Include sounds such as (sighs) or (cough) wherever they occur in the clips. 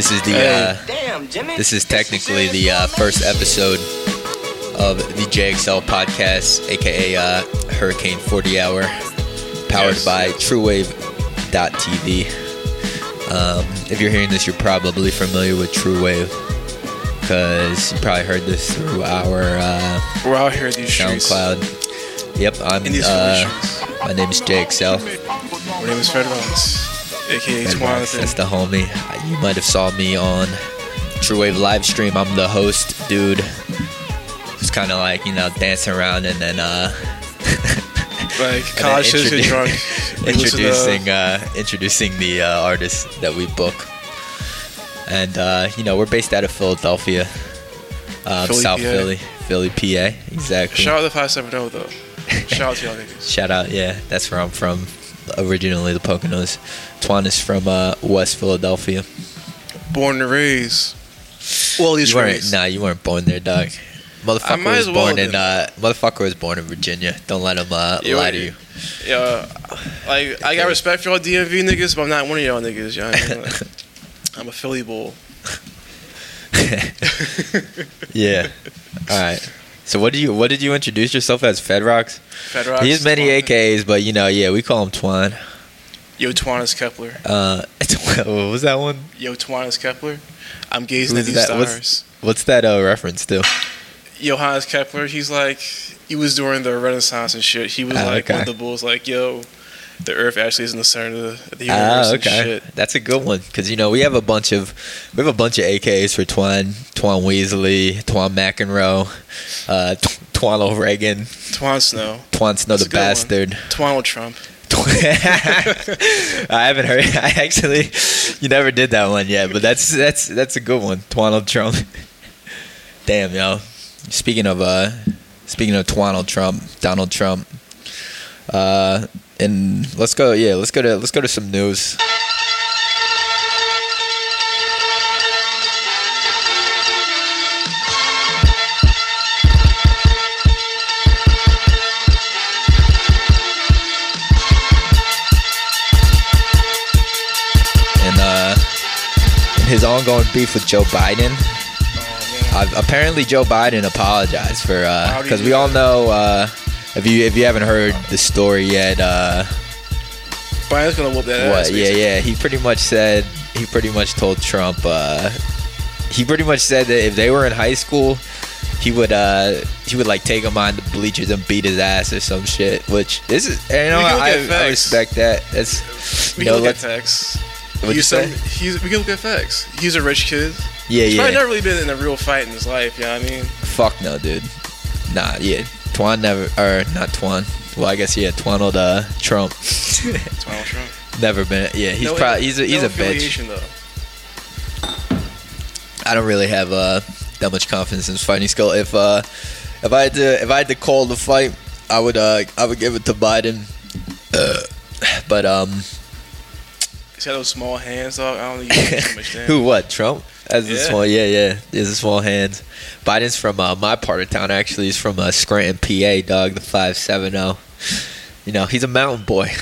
This is the Hey. uh, this is technically the uh, first episode of the JXL podcast, aka uh, Hurricane 40 Hour, powered Yes, by yes. TrueWave.tv. Um, if you're hearing this, you're probably familiar with TrueWave because you probably heard this through our uh, We're out here in these streets. SoundCloud. Yep, I'm. In these Uh, my name is JXL. My name is Fred Ross, aka Marks, That's the homie. You might have saw me on True Wave live stream. I'm the host, dude. Just kind of like you know dancing around and then uh, (laughs) Like (laughs) and then college kids get introdu- drunk. (laughs) Introducing uh, introducing the uh, artists that we book. And uh, you know we're based out of Philadelphia, um, Philly, South PA. Philly, Philly, PA. Exactly. Shout out to 570 though. Shout out to y'all niggas. Shout out, yeah, that's where I'm from. Originally, the Poconos. Twan is from uh, West Philadelphia. Born and raised. Well, at least You weren't, raised. nah, you weren't born there, dog. Motherfucker might was as well born have in uh, motherfucker was born in Virginia. Don't let him uh, Yeah, lie to you. Yeah, like I got respect for y'all DMV niggas, but I'm not one of y'all niggas. You know what I mean? (laughs) I'm a Philly bull. (laughs) yeah. (laughs) All right. So what did you what did you introduce yourself as? Fedrox. Fed Rocks, He has many Twan- AKs, but you know, yeah, we call him Twan. Yo, Twanus Kepler. Uh, (laughs) what was that one? Yo, Twanus Kepler. I'm gazing at these that? What's- stars. What's that uh, reference to? Johannes Kepler, he's like, he was during the Renaissance and shit. He was Ah, like one of the bulls, like, yo, the Earth actually is in the center of the, the universe Ah, okay. shit. That's a good one because you know we have a bunch of we have a bunch of AKs for Twan, Twan Weasley, Twan McEnroe, uh, Tw- Twan O'Regan, Twan Snow, Twan Snow That's the a one. bastard. Twanald Trump. (laughs) I haven't heard. I actually, you never did that one yet, but that's that's that's a good one. Twanald Trump. Damn, yo. Speaking of uh, speaking of Twanald Trump, Donald Trump. Uh, and let's go. Yeah, let's go to let's go to some news. And uh, his ongoing beef with Joe Biden. Oh. Uh, apparently, Joe Biden apologized for because do we all know uh, if you if you haven't heard the story yet, uh, Biden's gonna whoop that what? ass. Yeah, basically. yeah. He pretty much said he pretty much told Trump. Uh, he pretty much said that if they were in high school, he would uh, he would like take him on the bleachers and beat his ass or some shit. Which this is you know We can look I, I respect that. That's We you know, can look at facts. He's some, say? he's, we can look at facts. He's a rich kid. Yeah, He's yeah. probably never really been in a real fight in his life. You know I mean? Fuck no, dude. Nah, yeah. Twan never, or not Twan. Well, I guess yeah, Twanald uh, Trump. (laughs) Donald Trump. never been. Yeah, he's No- probably he's a he's no a bitch. affiliation, Though. I don't really have uh, that much confidence in his fighting skill. If uh, if I had to if I had to call the fight, I would uh, I would give it to Biden. Uh, but um, He's got those small hands, dog. I don't think he can too much who what Trump? As the Yeah. small, yeah, yeah. Has the small hands. Biden's from uh, my part of town. Actually, he's from uh, Scranton, PA. Dog, the five seven zero. You know, he's a mountain boy. (laughs)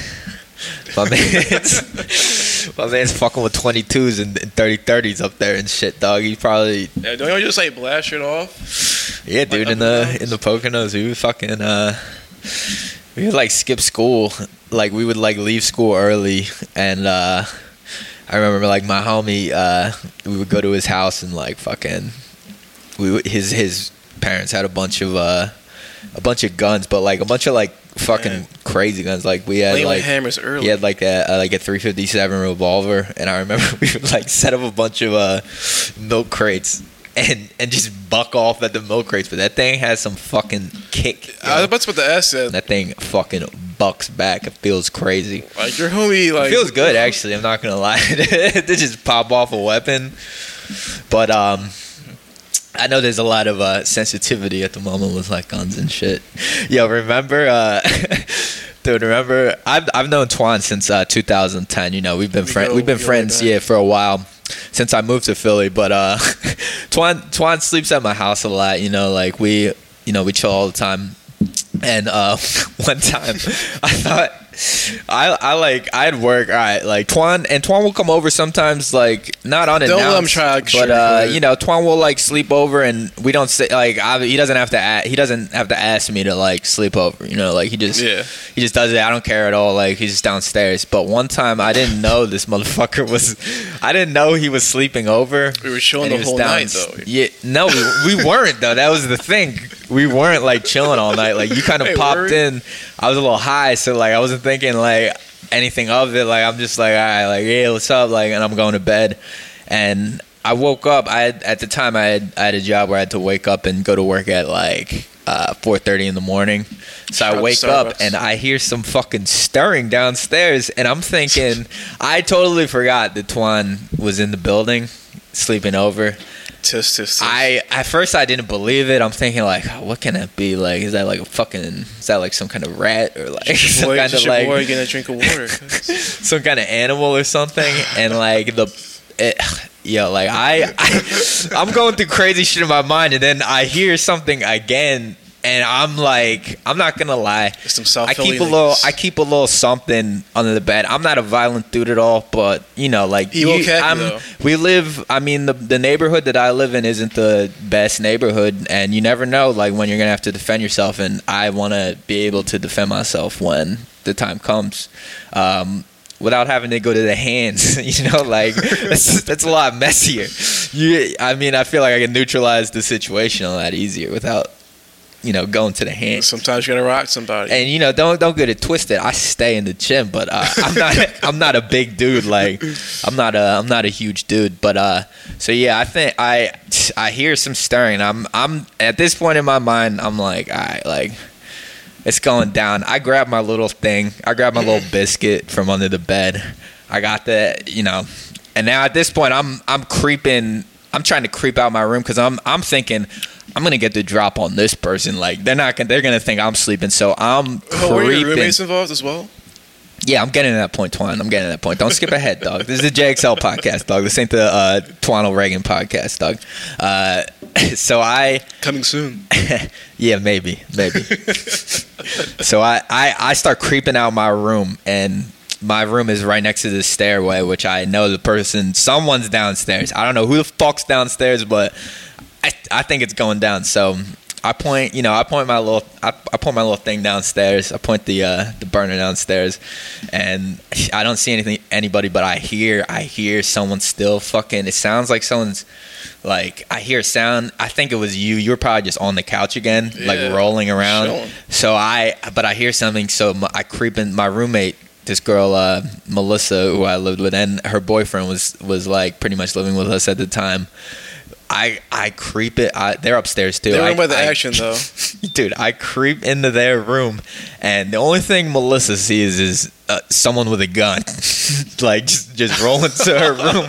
My man's, (laughs) my man's fucking with 22s and, and 30 30s up there and shit, dog. He probably, Yeah, don't you just like blast it off? yeah, dude. up In the in the Poconos, we would fucking, uh, we would like skip school. Like we would like leave school early, and uh, I remember like my homie, uh, we would go to his house and like fucking, we would, his his parents had a bunch of uh, a bunch of guns, but like a bunch of like fucking crazy guns. Like we had like hammers early. he had like a, a like a 357 revolver, and I remember (laughs) we would like set up a bunch of uh, milk crates and and just buck off at the milk crates. But that thing has some fucking kick. yo. I was about to put the S in. that thing fucking bucks back. It feels crazy. Like your homie, like It feels good actually. I'm not gonna lie. (laughs) to just pop off a weapon, but um. I know there's a lot of uh, sensitivity at the moment with like guns and shit. Yo, remember, uh, (laughs) dude? Remember, I've I've known Twan since uh, 2010. You know, we've been friends. We've been we go way friends, yeah, for a while since I moved to Philly. But uh, (laughs) Twan Twan sleeps at my house a lot. You know, like we, you know, we chill all the time. And uh, (laughs) one time, I thought I I like I'd work all right like Twan and Twan will come over sometimes like not unannounced. Don't let him try like, but uh, you know Twan will like sleep over and we don't say like I, he doesn't have to a he doesn't have to ask me to like sleep over. You know like he just Yeah. he just does it. I don't care at all. Like he's just downstairs. But one time I didn't know this motherfucker was I didn't know he was sleeping over. We were chilling the whole night though. Yeah, no, we, we weren't though. That was the thing. We weren't like chilling all night. Like you kind of Hey, popped in. I was a little high, so like I wasn't thinking like anything of it. Like I'm just like, all right, like yeah, what's up? Like, and I'm going to bed. And I woke up. I had, at the time I had I had a job where I had to wake up and go to work at like uh, 4:30 in the morning. So I wake up and I hear some fucking stirring downstairs, and I'm thinking, I totally forgot that Twan was in the building, sleeping over. Tis, tis, tis. I at first I didn't believe it. I'm thinking like, oh, what can it be? Like, is that like a fucking? Is that like some kind of rat or like some boy, kind just of like boy getting a drink of water. (laughs) some kind of animal or something? And like the, it, (sighs) yo, like I, I, (laughs) I'm going through crazy shit in my mind, and then I hear something again, and I'm like, I'm not gonna lie. Some I keep a little. I keep a little something under the bed. I'm not a violent dude at all, but you know, like You you- okay, I'm, though? we live. I mean, the the neighborhood that I live in isn't the best neighborhood, and you never know, like when you're gonna have to defend yourself. And I want to be able to defend myself when the time comes. Um, Without having to go to the hands, (laughs) you know, like that's, that's a lot messier. You, I mean, I feel like I can neutralize the situation a lot easier without, you know, going to the hands. Sometimes you gotta rock somebody. And you know, don't don't get it twisted. I stay in the gym, but uh, I'm not (laughs) I'm not a big dude. Like I'm not a I'm not a huge dude. But uh, so yeah, I think I I hear some stirring. I'm I'm at this point in my mind, I'm like, all right, like it's going down. I grab my little thing. I grab my little biscuit from under the bed. I got the you know, and now at this point, I'm I'm creeping. I'm trying to creep out my room because I'm I'm thinking. I'm gonna get the drop on this person. Like they're not gonna. They're gonna think I'm sleeping. So I'm oh, were your roommates involved as well? Yeah, I'm getting to that point, Twan. I'm getting to that point. Don't skip ahead, dog. This is the JXL podcast, dog. This ain't the uh, Twan Reagan podcast, dog. Uh, (laughs) so I, Coming soon. (laughs) yeah, maybe, maybe. (laughs) so I, I, I start creeping out my room, and my room is right next to the stairway, which I know the person, someone's downstairs. I don't know who the fuck's downstairs, but I, I think it's going down. So I point, you know, I point my little, I, I point my little thing downstairs. I point the uh, the burner downstairs, and I don't see anything, anybody, but I hear, I hear someone still fucking. It sounds like someone's, like I hear a sound. I think it was you. You were probably just on the couch again, like rolling around. chilling. So I, but I hear something. So my, I creep in. My roommate, this girl, uh, Melissa, who I lived with, and her boyfriend was was like pretty much living with us at the time. I I creep it. I, they're upstairs too. They were I, in by the action though. (laughs) dude. I creep into their room, and the only thing Melissa sees is uh, someone with a gun, (laughs) like just, just roll into her room,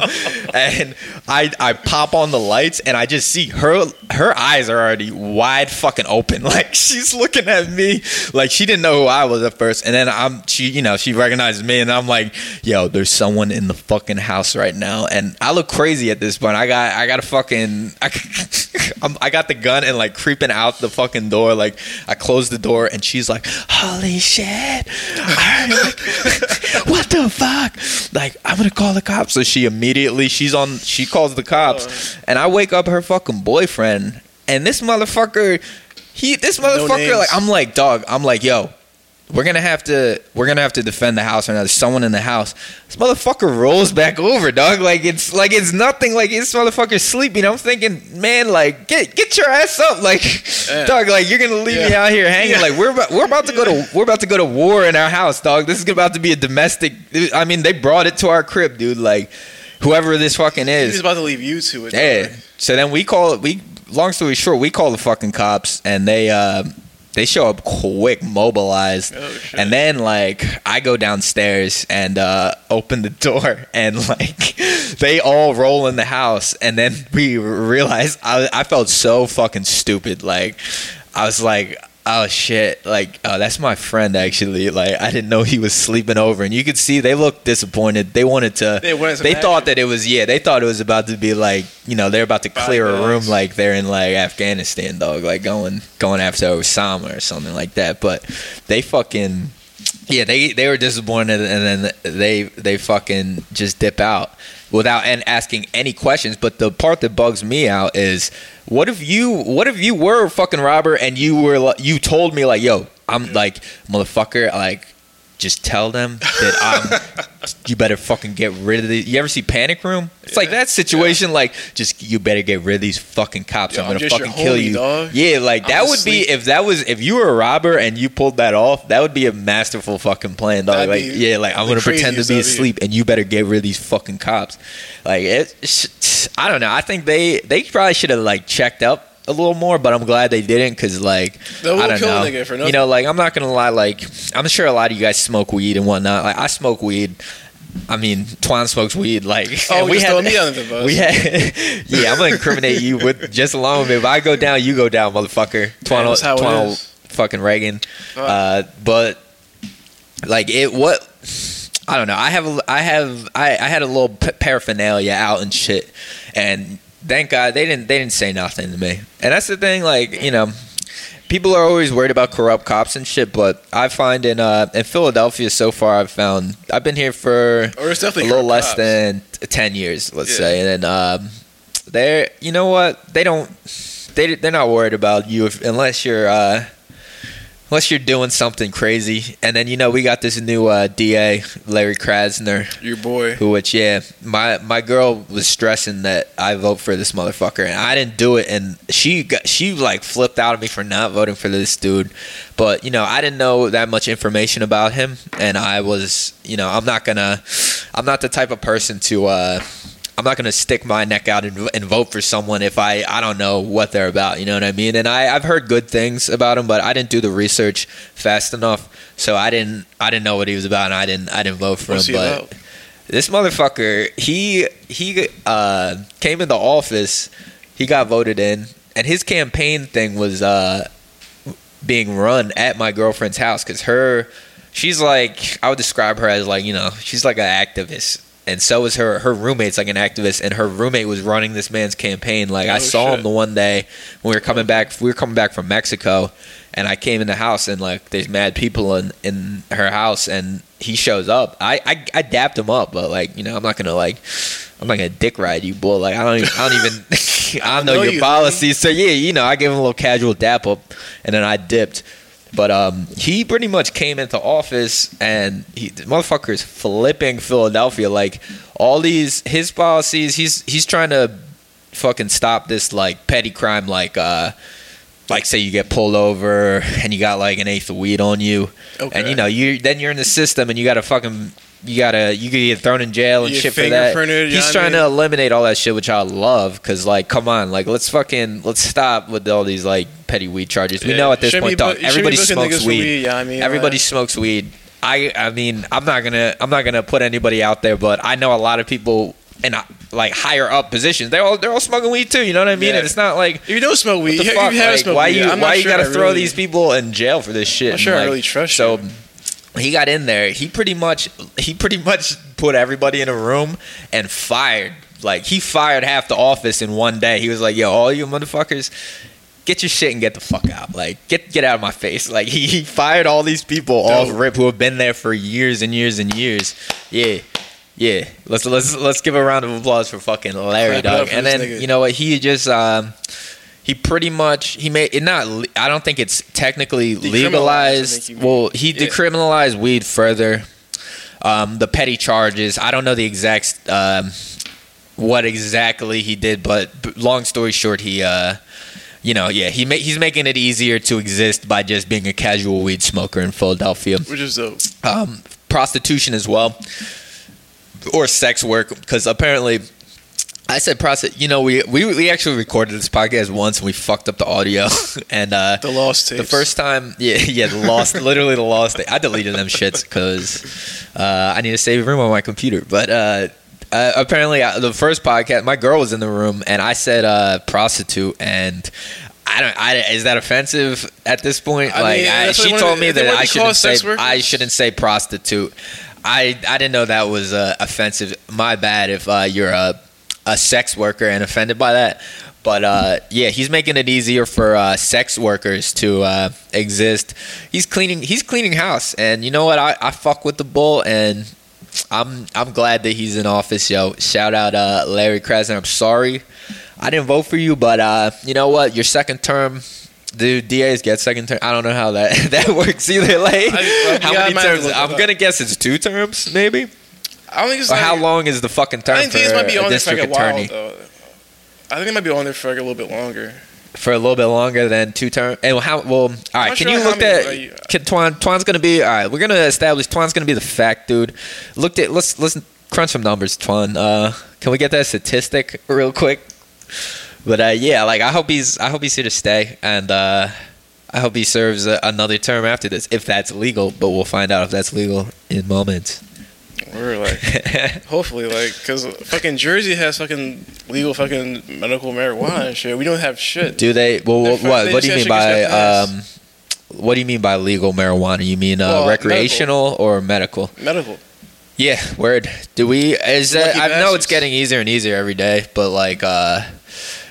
and I I pop on the lights, and I just see her her eyes are already wide fucking open, (laughs) like she's looking at me, like she didn't know who I was at first, and then I'm she you know she recognizes me, and I'm like, yo, there's someone in the fucking house right now, and I look crazy at this point. I got I got a fucking (laughs) I, I got the gun and like creeping out the fucking door. Like I close the door and she's like, "Holy shit! I'm like, (laughs) what the fuck?" Like I'm gonna call the cops. So she immediately she's on. She calls the cops, oh. and I wake up her fucking boyfriend, and this motherfucker. He this motherfucker names. like I'm like dog I'm like yo we're gonna have to we're gonna have to defend the house right now. There's someone in the house. This motherfucker rolls back over, dog. Like it's like it's nothing. Like this motherfucker's sleeping. I'm thinking, man, like get get your ass up, (laughs) like Yeah. dog. Like you're gonna leave me out here hanging. Yeah. Like we're about, we're about to go to we're about to go to war in our house, dog. This is about to be a domestic. I mean, they brought it to our crib, dude. Like whoever this fucking is. He's about to leave you to it. Yeah. So then we call it. We long story short, we call the fucking cops, and they uh, they show up quick, mobilized, Oh, and then like I go downstairs and uh, open the door, (laughs) and like they all roll in the house, and then we realize I I felt so fucking stupid. Like I was like. Oh shit! Like, oh, that's my friend. Actually, like, I didn't know he was sleeping over, and you could see they looked disappointed. They wanted to. They wanted they thought that it was yeah. They thought it was about to be like you know they're about to clear a room like they're in like Afghanistan, dog. Like going going after Osama or something like that. But they fucking Yeah, they they were disappointed, and then they they fucking just dip out without and asking any questions. But the part that bugs me out is what if you what if you were a fucking robber and you were you told me like yo I'm like motherfucker like just tell them that I'm (laughs) you better fucking get rid of these. You ever see Panic Room? It's like that situation. Like just you better get rid of these fucking cops. Yo, I'm I'm gonna your fucking kill homie, you. dog. Yeah, like that I'm would be if that was if you were a robber and you pulled that off. That would be a masterful fucking plan, dog. That'd like be yeah, like I'm gonna pretend to be asleep and you better get rid of these fucking cops. Like it, I don't know. I think they they probably should have like checked up a little more, but I'm glad they didn't because like I don't know. You know, like, I'm not gonna lie. Like I'm sure a lot of you guys smoke weed and whatnot. Like I smoke weed. I mean, Twan smokes weed. Like Oh, we had me under the bus. (laughs) we had yeah. I'm gonna incriminate you with just alone. If I go down, you go down, motherfucker. Twan, that's how Twan fucking Reagan. Uh, but like it, what I don't know. I have a, I have I, I had a little p- paraphernalia out and shit, and thank God they didn't they didn't say nothing to me. And that's the thing. Like you know, people are always worried about corrupt cops and shit, but I find in uh in Philadelphia so far I've found I've been here for Or it's a little less cops. than 10 years let's Yeah. say and then um they're you know what they don't they, they're not worried about you if, unless you're uh unless you're doing something crazy. And then you know we got this new uh da larry krasner. Your boy. who which yeah my my girl was stressing that i vote for this motherfucker and i didn't do it and she got she like flipped out at me for not voting for this dude. But you know i didn't know that much information about him and i was you know i'm not gonna i'm not the type of person to uh I'm not gonna stick my neck out and, and vote for someone if I, I don't know what they're about. You know what I mean? And I I've heard good things about him, but I didn't do the research fast enough, so I didn't I didn't know what he was about, and I didn't I didn't vote for What's him. But about? this motherfucker, he he uh, came into office. He got voted in, and his campaign thing was uh, being run at my girlfriend's house because her, she's like I would describe her as like you know she's like an activist. And so was her. Her roommate's like an activist, and her roommate was running this man's campaign. Like I Oh, saw him the one day when we were coming back. We were coming back from Mexico, and I came in the house, and like there's mad people in in her house, and he shows up. I I, I dapped him up, but like you know I'm not gonna like I'm not gonna dick ride you, boy. Like I don't even I don't even (laughs) I don't know, know your you. policies. So yeah, you know I gave him a little casual dap up, and then I dipped. But um, he pretty much came into office and he the motherfucker is flipping Philadelphia. Like all these his policies, he's he's trying to fucking stop this like petty crime, like uh, like say you get pulled over and you got like an eighth of weed on you, Okay. and you know you then you're in the system and you got to fucking you gotta you could get thrown in jail and You shit for that. fingerprinted, you know He's what I trying mean? to eliminate all that shit, which I love, because like, come on, like let's fucking let's stop with all these like petty weed charges. We Yeah. know at this Shouldn't point, be dog, bu- you shouldn't everybody smokes for weed. yeah, I mean, Everybody uh, smokes weed. I I mean, I'm not gonna I'm not gonna put anybody out there, but I know a lot of people in uh, like higher up positions. They're all they're all smoking weed too. You know what I mean? Yeah. And it's not like If you don't smoke weed, you, fuck? you have Like, smoked why weed. you I'm why you sure gotta throw these people in jail for this shit? I'm sure I really trust so. you. He got in there. He pretty much he pretty much put everybody in a room and fired. Like he fired half the office in one day. He was like, "Yo, all you motherfuckers, get your shit and get the fuck out. Like get get out of my face." (laughs) Like he, he fired all these people off rip who have been there for years and years and years. Yeah. Yeah, let's let's let's give a round of applause for fucking Larry, dog. And then nigga. you know what? He just um, he pretty much he made it not. I don't think it's technically legalized. think you mean. Well, he Yeah. decriminalized weed further. Um, the petty charges. I don't know the exact um, what exactly he did, but long story short, he. Uh, you know, yeah, he ma- he's making it easier to exist by just being a casual weed smoker in Philadelphia Which is dope. um, prostitution as well, or sex work. Because apparently, I said prostitute. You know, we, we we actually recorded this podcast once and we fucked up the audio. (laughs) and uh, The lost tapes. the first time, yeah, (laughs) yeah, the lost, literally the lost. I deleted them shits because uh, I need to save room on my computer. But uh, uh, apparently, uh, the first podcast, my girl was in the room and I said uh, prostitute and. I don't. I, is that offensive at this point? I like, mean, I, she told me that I shouldn't say. I shouldn't say prostitute. I I didn't know that was uh, offensive. My bad if uh, you're a a sex worker and offended by that. But uh, yeah, he's making it easier for uh, sex workers to uh, exist. He's cleaning. He's cleaning house, and you know what? I, I fuck with the bull, and I'm I'm glad that he's in office, yo. Shout out uh, Larry Krasner. I'm sorry I didn't vote for you, but uh, you know what? Your second term. Do DAs get second term? I don't know how that (laughs) that works either. Like, I- how yeah, many terms? I'm gonna guess it's two terms, maybe. I don't think it's Or like, how long is the fucking term I think for these might be a on there for like a while attorney? though. I think it might be on there for like a little bit longer. For a little bit longer than two terms. And how? Well, all right. Can sure you look at? like, Can Twan? Twan's gonna be. All right. We're gonna establish. Twan's gonna be the fact, dude. Looked at. Let's let's crunch some numbers, Twan. Uh, can we get that statistic real quick? But uh, yeah, like I hope he's. I hope he's here to stay, and uh, I hope he serves uh, another term after this, if that's legal. But we'll find out if that's legal in moments. We're like, (laughs) hopefully, like, because fucking Jersey has fucking legal fucking medical marijuana and shit. We don't have shit. Do they? Well, what? What, they what do you mean by? Um, what do you mean by legal marijuana? You mean uh, Well, recreational or medical? Medical. Yeah, word. Do we? Is that? Lucky I know it's getting easier and easier every day, but like, uh,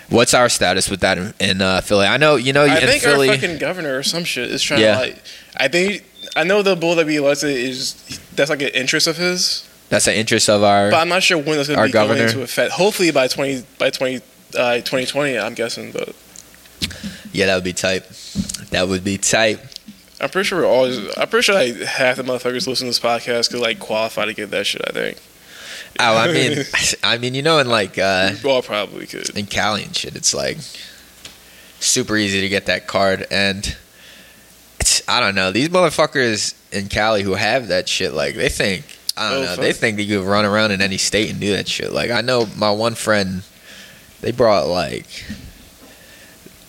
what's our status with that in, in uh, Philly? I know you know I in think Philly. our fucking governor or some shit is trying Yeah. to like. I think I know the bull that we elected is that's like an interest of his, that's an interest of our. but I'm not sure when that's going to be going governor. into effect. Hopefully by twenty by twenty uh, 2020, I'm guessing. But yeah, that would be tight. That would be tight. I'm pretty sure we're always. I'm pretty sure like half the motherfuckers listening to this podcast could like qualify to get that shit. I think. Oh, I mean, (laughs) I mean, you know, in like uh, We all probably could. in Cali and shit, it's like super easy to get that card, and I don't know these motherfuckers in Cali who have that shit. Like they think I don't Oh, know. fuck. They think that you could run around in any state and do that shit. Like I know my one friend, they brought like.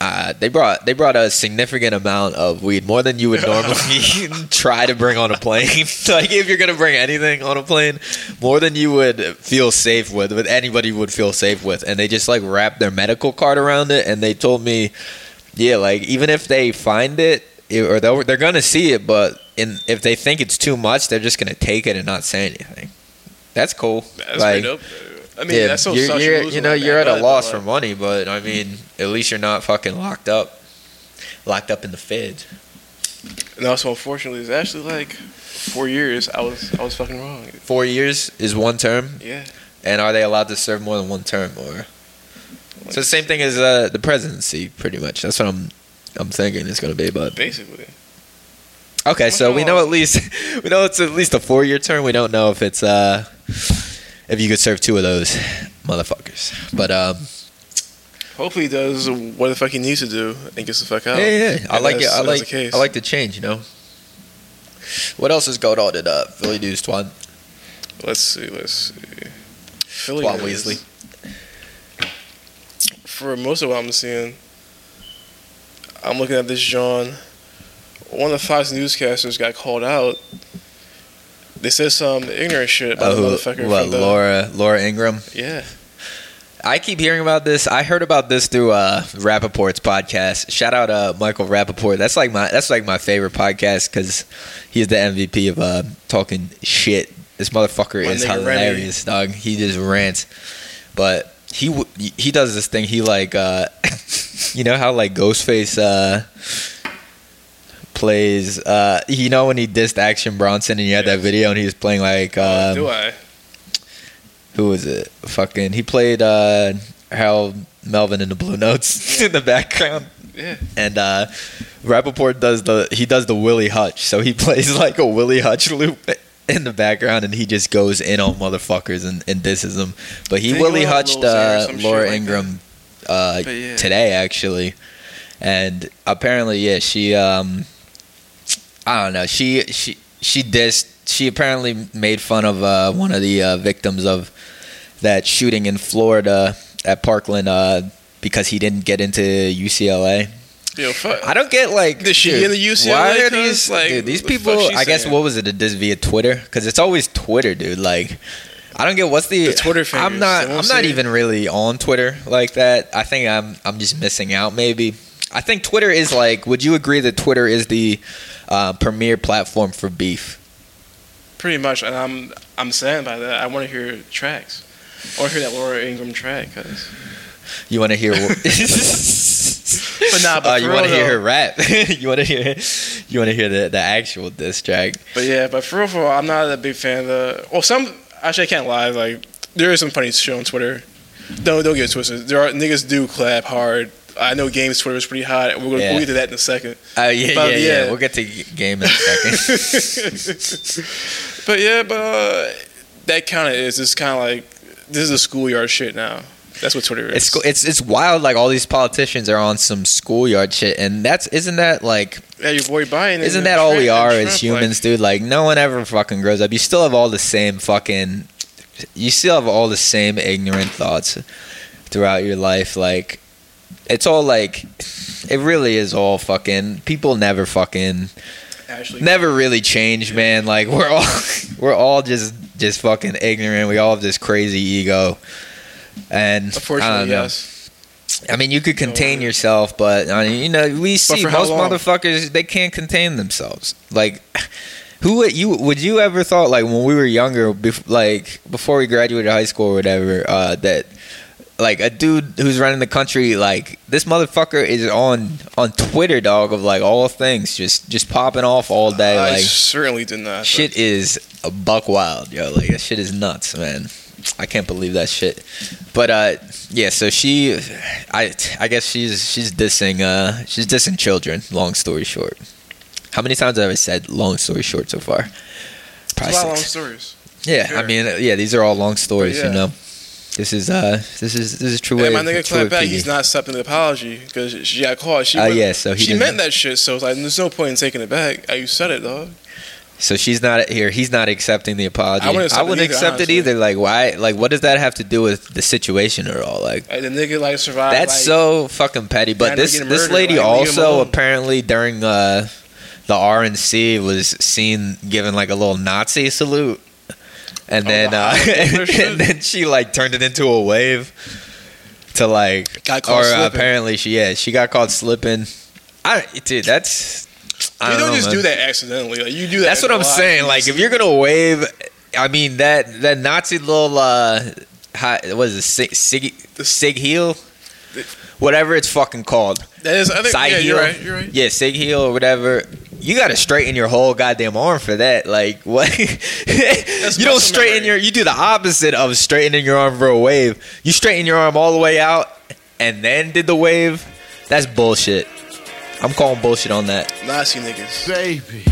Uh, they brought they brought a significant amount of weed, more than you would normally (laughs) (laughs) try to bring on a plane. (laughs) like if you're gonna bring anything on a plane, more than you would feel safe with, with anybody would feel safe with. And they just like wrapped their medical card around it, and they told me, yeah, like even if they find it, it- or they'll, they're gonna see it, but in if they think it's too much, they're just gonna take it and not say anything. That's cool. That's like, dope. I mean, yeah, that's so you're, you're- you know like you're at a loss for money, but I mean, at least you're not fucking locked up, locked up in the feds. And also, unfortunately, it's actually like four years. I was I was fucking wrong. Four years is one term, Yeah. and are they allowed to serve more than one term, or so the same thing as uh, the presidency, pretty much. That's what I'm I'm thinking it's gonna be. But Basically. okay, so we know at least (laughs) we know it's at least a four year term. We don't know if it's uh if you could serve two of those motherfuckers, but um. Hopefully, he does what the fuck he needs to do and gets the fuck out. Yeah, yeah, yeah. I like it. I like. I like the change. You know. What else is going on in uh, Philly news, Twan? Let's see. Let's see. Philly Twan Weasley. For most of what I'm seeing, I'm looking at this John. One of the Fox newscasters got called out. They said some ignorant shit about Oh, the motherfucker what? the. Laura Laura Ingraham. Yeah. I keep hearing about this. I heard about this through uh, Rapaport's podcast. Shout out uh, Michael Rapaport. That's like my that's like my favorite podcast because he's the MVP of uh, talking shit. This motherfucker My is hilarious, dog. He just rants, but he w- he does this thing. He like uh, (laughs) you know how like Ghostface uh, plays. Uh, you know when he dissed Action Bronson and you had that video and he was playing like Oh, um, do I? who was it? Fucking, he played uh, Harold Melvin in the Blue Notes (laughs) in the background, Yeah. and uh, Rapaport does the he does the Willie Hutch, so he (laughs) plays like a Willie Hutch loop (laughs) in the background, and he just goes in on motherfuckers and, and disses them. But he Willie Hutched Lil Xan or uh, Laura like Ingraham uh, yeah. today actually, and apparently, yeah, she um, I don't know, she she she dissed. She apparently made fun of uh, one of the uh, victims of that shooting in Florida at Parkland uh, because he didn't get into UCLA. Yo, fuck. I don't get like. the shit get into UCLA, Why are these Like, dude, these the people? fuck I guess saying? what was it? This via Twitter because it's always Twitter, dude. Like, I don't get what's the, The Twitter I'm not. I'm not even really on Twitter like that. I think I'm. I'm just missing out. Maybe. I think Twitter is like. Would you agree that Twitter is the uh, premier platform for beef? Pretty much, and I'm I'm saddened by that. I want to hear tracks. Or hear that Laura Ingraham track, cause. You want to hear? (laughs) (laughs) But nah, but uh, you want to hear her rap? (laughs) you want to hear? You want to hear the the actual diss track? But yeah, but for real, for real, I'm not a big fan of the. Well, some actually I can't lie. Like there is some funny shit on Twitter. Don't don't get it twisted. There are niggas do clap hard. I know games Twitter is pretty hot. We're gonna Yeah. we'll get to that in a second. Uh, yeah, But yeah, yeah, yeah. We'll get to game in a second. but yeah, but uh, that kind of is. It's kind of like this is a schoolyard shit now. That's what Twitter is. It's it's it's wild. Like all these politicians are on some schoolyard shit, and that's isn't that like yeah, your boy Biden. isn't that all we are as Trump, humans, dude? Like no one ever fucking grows up. You still have all the same fucking. You still have all the same ignorant thoughts throughout your life. Like it's all like it really is all fucking. People never fucking Like, Ashley. never really change, man. Like (laughs) we're all we're all just just fucking ignorant. We all have this crazy ego, and Unfortunately, yes. I mean, you could contain worry. yourself, but I mean, you know, we see most motherfuckers they can't contain themselves. Like, (sighs) who would you would you ever thought like when we were younger, bef- like before we graduated high school or whatever, uh, that like a dude who's running the country, like this motherfucker is on on Twitter, dog, of like all things, just just popping off all day, I like certainly did not. shit is a buck wild, yo. Like that shit is nuts, man. I can't believe that shit. But uh, yeah. So she, I, I guess she's she's dissing uh she's dissing children. Long story short, how many times have I said long story short so far? Probably lot of long stories. Yeah, I mean, uh, yeah, these are all long stories. yeah. You know, this is uh this is this is true. And my nigga clapped back. PD. He's not accepting the apology because she got caught. She Uh, yeah, so he she meant that shit. So it's like there's no point in taking it back. Uh, You said it, dog. So she's not here. He's not accepting the apology. I wouldn't accept it either, accept it either. Like why? Like what does that have to do with the situation at all? Like Like the nigga like survived. That's like, so fucking petty. But this this lady like, also apparently during uh, the RNC was seen giving like a little Nazi salute, and Oh, then the uh, Heil Hitler shit? and then she like turned it into a wave to like or slipping. apparently she yeah she got caught slipping. I dude that's I You don't don't know, just man. do that accidentally. Like you do that. That's what I'm saying. Like if you're gonna wave, I mean that that Nazi little uh, hi, what is it, sig sig, sig heel, whatever it's fucking called, that is. I think. side yeah, heel. you're right. You're right. Yeah, sig heel or whatever. You gotta straighten your whole goddamn arm for that. Like what? (laughs) you don't straighten memory. your. You do the opposite of straightening your arm for a wave. You straighten your arm all the way out and then did the wave. That's bullshit. I'm calling bullshit on that. Nazi niggas. Baby.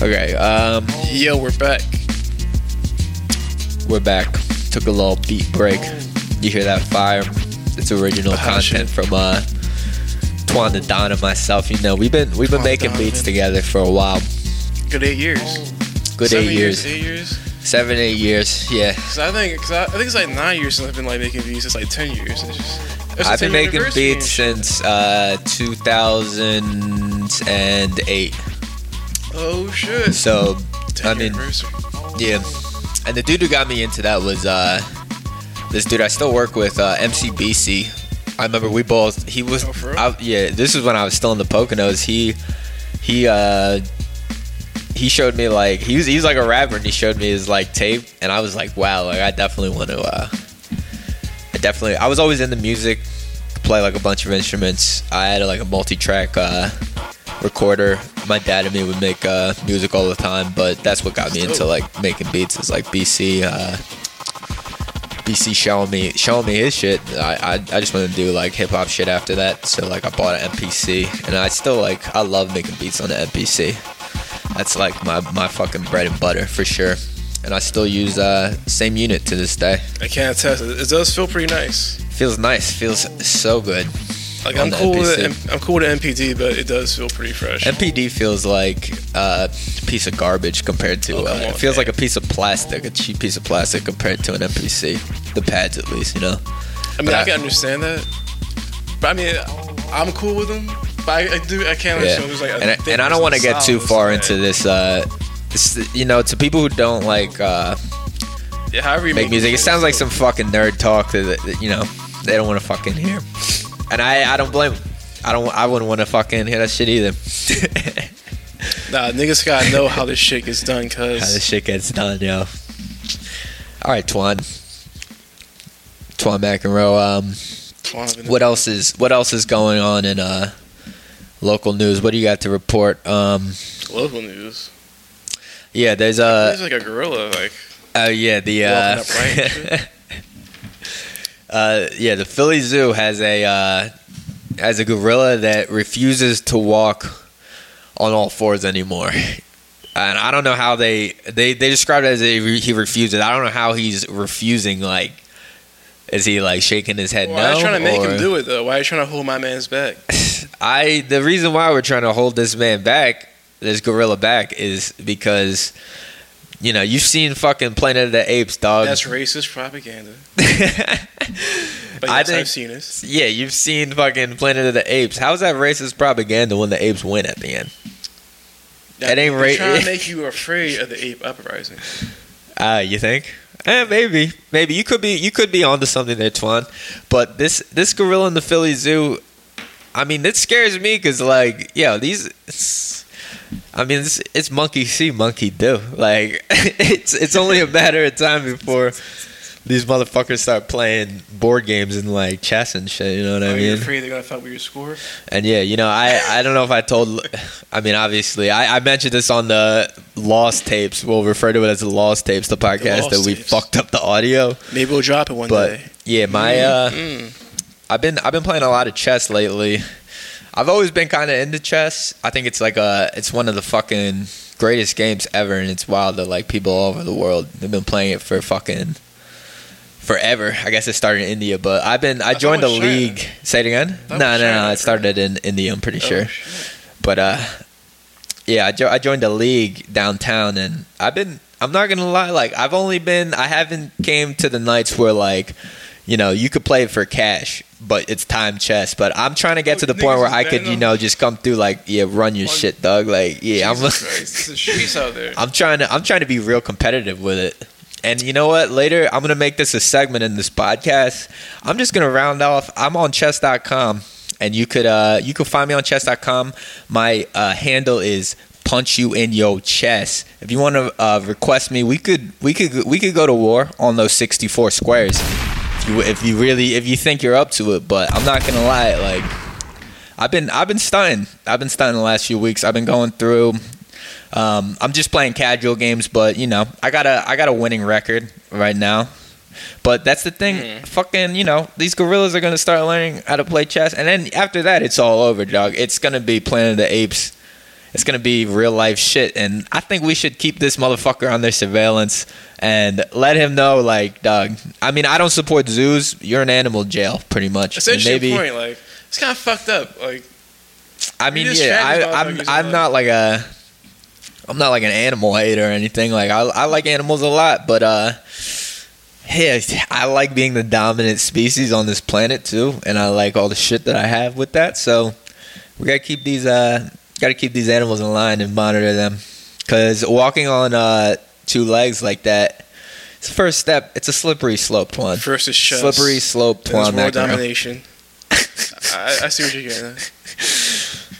Okay. Um. Yo, we're back. We're back. Took a little beat break. You hear that fire? It's original Ah, content shit. from uh Twan the Don and myself. You know, we've been we've been Twan making beats together for a while. Good eight years. Good Seven eight years. Eight years. Seven, eight years. Yeah. Cause I think, cause I, I think it's like nine years since I've been like making beats. It's like ten years. It's just, it's I've been making beats since uh 2008. Oh shit. So 10 I mean. Yeah. And the dude who got me into that was uh this dude I still work with, uh MCBC. I remember we both he was Oh. I, yeah, this was when I was still in the Poconos. He he uh he showed me like he was he's like a rapper and he showed me his like tape and I was like, wow, like I definitely want to uh I definitely I was always in the music, play like a bunch of instruments. I had like a multi-track uh recorder. My dad and me would make uh, music all the time, but that's what got me into like making beats. Is like BC, uh, BC showing me showing me his shit. I I, I just wanted to do like hip hop shit after that. So like I bought an MPC, and I still like I love making beats on the MPC. That's like my my fucking bread and butter for sure. And I still use uh same unit to this day. I can't attest. It, it does feel pretty nice. Feels nice. Feels so good. Like I'm cool with it. I'm cool with MPD, but it does feel pretty fresh. MPD feels like a piece of garbage compared to. Oh, uh, it feels man. like a piece of plastic, a cheap piece of plastic compared to an MPC. The pads, at least, you know. I mean, but I I- can understand that, but I mean, I'm cool with them. But I, I do. I can't Yeah, understand. Like and I, and I don't want to get too far side. into this uh, it's, you know, to people who don't like uh, Yeah, however you make music, it sounds like some fucking nerd talk that, that you know they don't want to fucking hear. And I, I don't blame. 'em. I don't. I wouldn't want to fucking hear that shit either. (laughs) Nah, niggas gotta know how this shit gets done, cuz. How this shit gets done, yo. All right, Twan. Twan McEnroe. Um, what else is what else is going on in uh local news? What do you got to report? Um, Local news. yeah, there's a There's like a gorilla, like uh, yeah the uh, Walking upright and (laughs) uh yeah the Philly Zoo has a uh has a gorilla that refuses to walk on all fours anymore. And I don't know how they they they described it as a, he refuses. I don't know how he's refusing. Like, is he like shaking his head Why no? are you trying to make or- him do it though? Why are you trying to hold my man's back? (laughs) I the reason why we're trying to hold this man back, this gorilla back, is because you know you've seen fucking Planet of the Apes, dog. That's racist propaganda. (laughs) But I yes, think- I've seen it. yeah, you've seen fucking Planet of the Apes. How's that racist propaganda when the apes win at the end? That ain't They're Trying to (laughs) make you afraid of the ape uprising. Uh, you think? Eh, maybe, maybe you could be you could be onto something there, Twan. But this this gorilla in the Philly Zoo, I mean, it scares me because like, yeah, these. It's, I mean, it's, it's monkey see, monkey do. Like, (laughs) it's it's only a matter of time before these motherfuckers start playing board games and like chess and shit. You know what I Are you mean? afraid they're gonna fuck with your score? And yeah, you know, I, I don't know if I told. I mean, obviously, I, I mentioned this on the Lost Tapes. We'll refer to it as the Lost Tapes, the podcast Lost that we Tapes. fucked up the audio. Maybe we'll drop it one But day. yeah, my uh, Mm. I've been I've been playing a lot of chess lately. I've always been kind of into chess. I think it's like a it's one of the fucking greatest games ever, and it's wild that like people all over the world they've been playing it for fucking forever. I guess it started in India, but I've been I joined the China. league. Say it again. thought No, no, no. It started in India. I'm pretty sure. Oh, shit. But uh, yeah, I, jo- I joined the league downtown, and I've been. I'm not gonna lie. Like I've only been. I haven't came to the nights where like, you know, you could play for cash, but it's time chess. But I'm trying to get Oh, to the point where I could, you know, just come through like, yeah, run your On- shit, dog. Like, yeah, I'm. Jesus Christ, out there. (laughs) I'm trying to I'm trying to be real competitive with it. And you know what? Later I'm gonna make this a segment in this podcast. I'm just gonna round off. I'm on chess.com and you could uh you could find me on chess.com. My uh handle is punch you in your chest. If you want to uh, request me, we could we could we could go to war on those 64 squares. If you if you really if you think you're up to it, but I'm not gonna lie, like I've been I've been stunning. I've been stunning the last few weeks. I've been going through. Um, I'm just playing casual games, but you know, I got a I got a winning record right now. But that's the thing, Mhm. fucking, you know, these gorillas are gonna start learning how to play chess, and then after that, it's all over, dog. It's gonna be Planet of the Apes. It's gonna be real life shit, and I think we should keep this motherfucker under surveillance and let him know, like, dog. I mean, I don't support zoos. You're in animal jail, pretty much. An maybe point. Like it's kind of fucked up. Like I mean, yeah, I, I'm I'm not like a I'm not like an animal hater or anything. Like I I like animals a lot, but uh, yeah, I like being the dominant species on this planet too, and I like all the shit that I have with that. So we gotta keep these uh gotta keep these animals in line and monitor them, because walking on uh two legs like that. It's the first step. It's a slippery slope, Twan. first is. Slippery slope, then there's world domination. (laughs) I, I see what you're getting. at.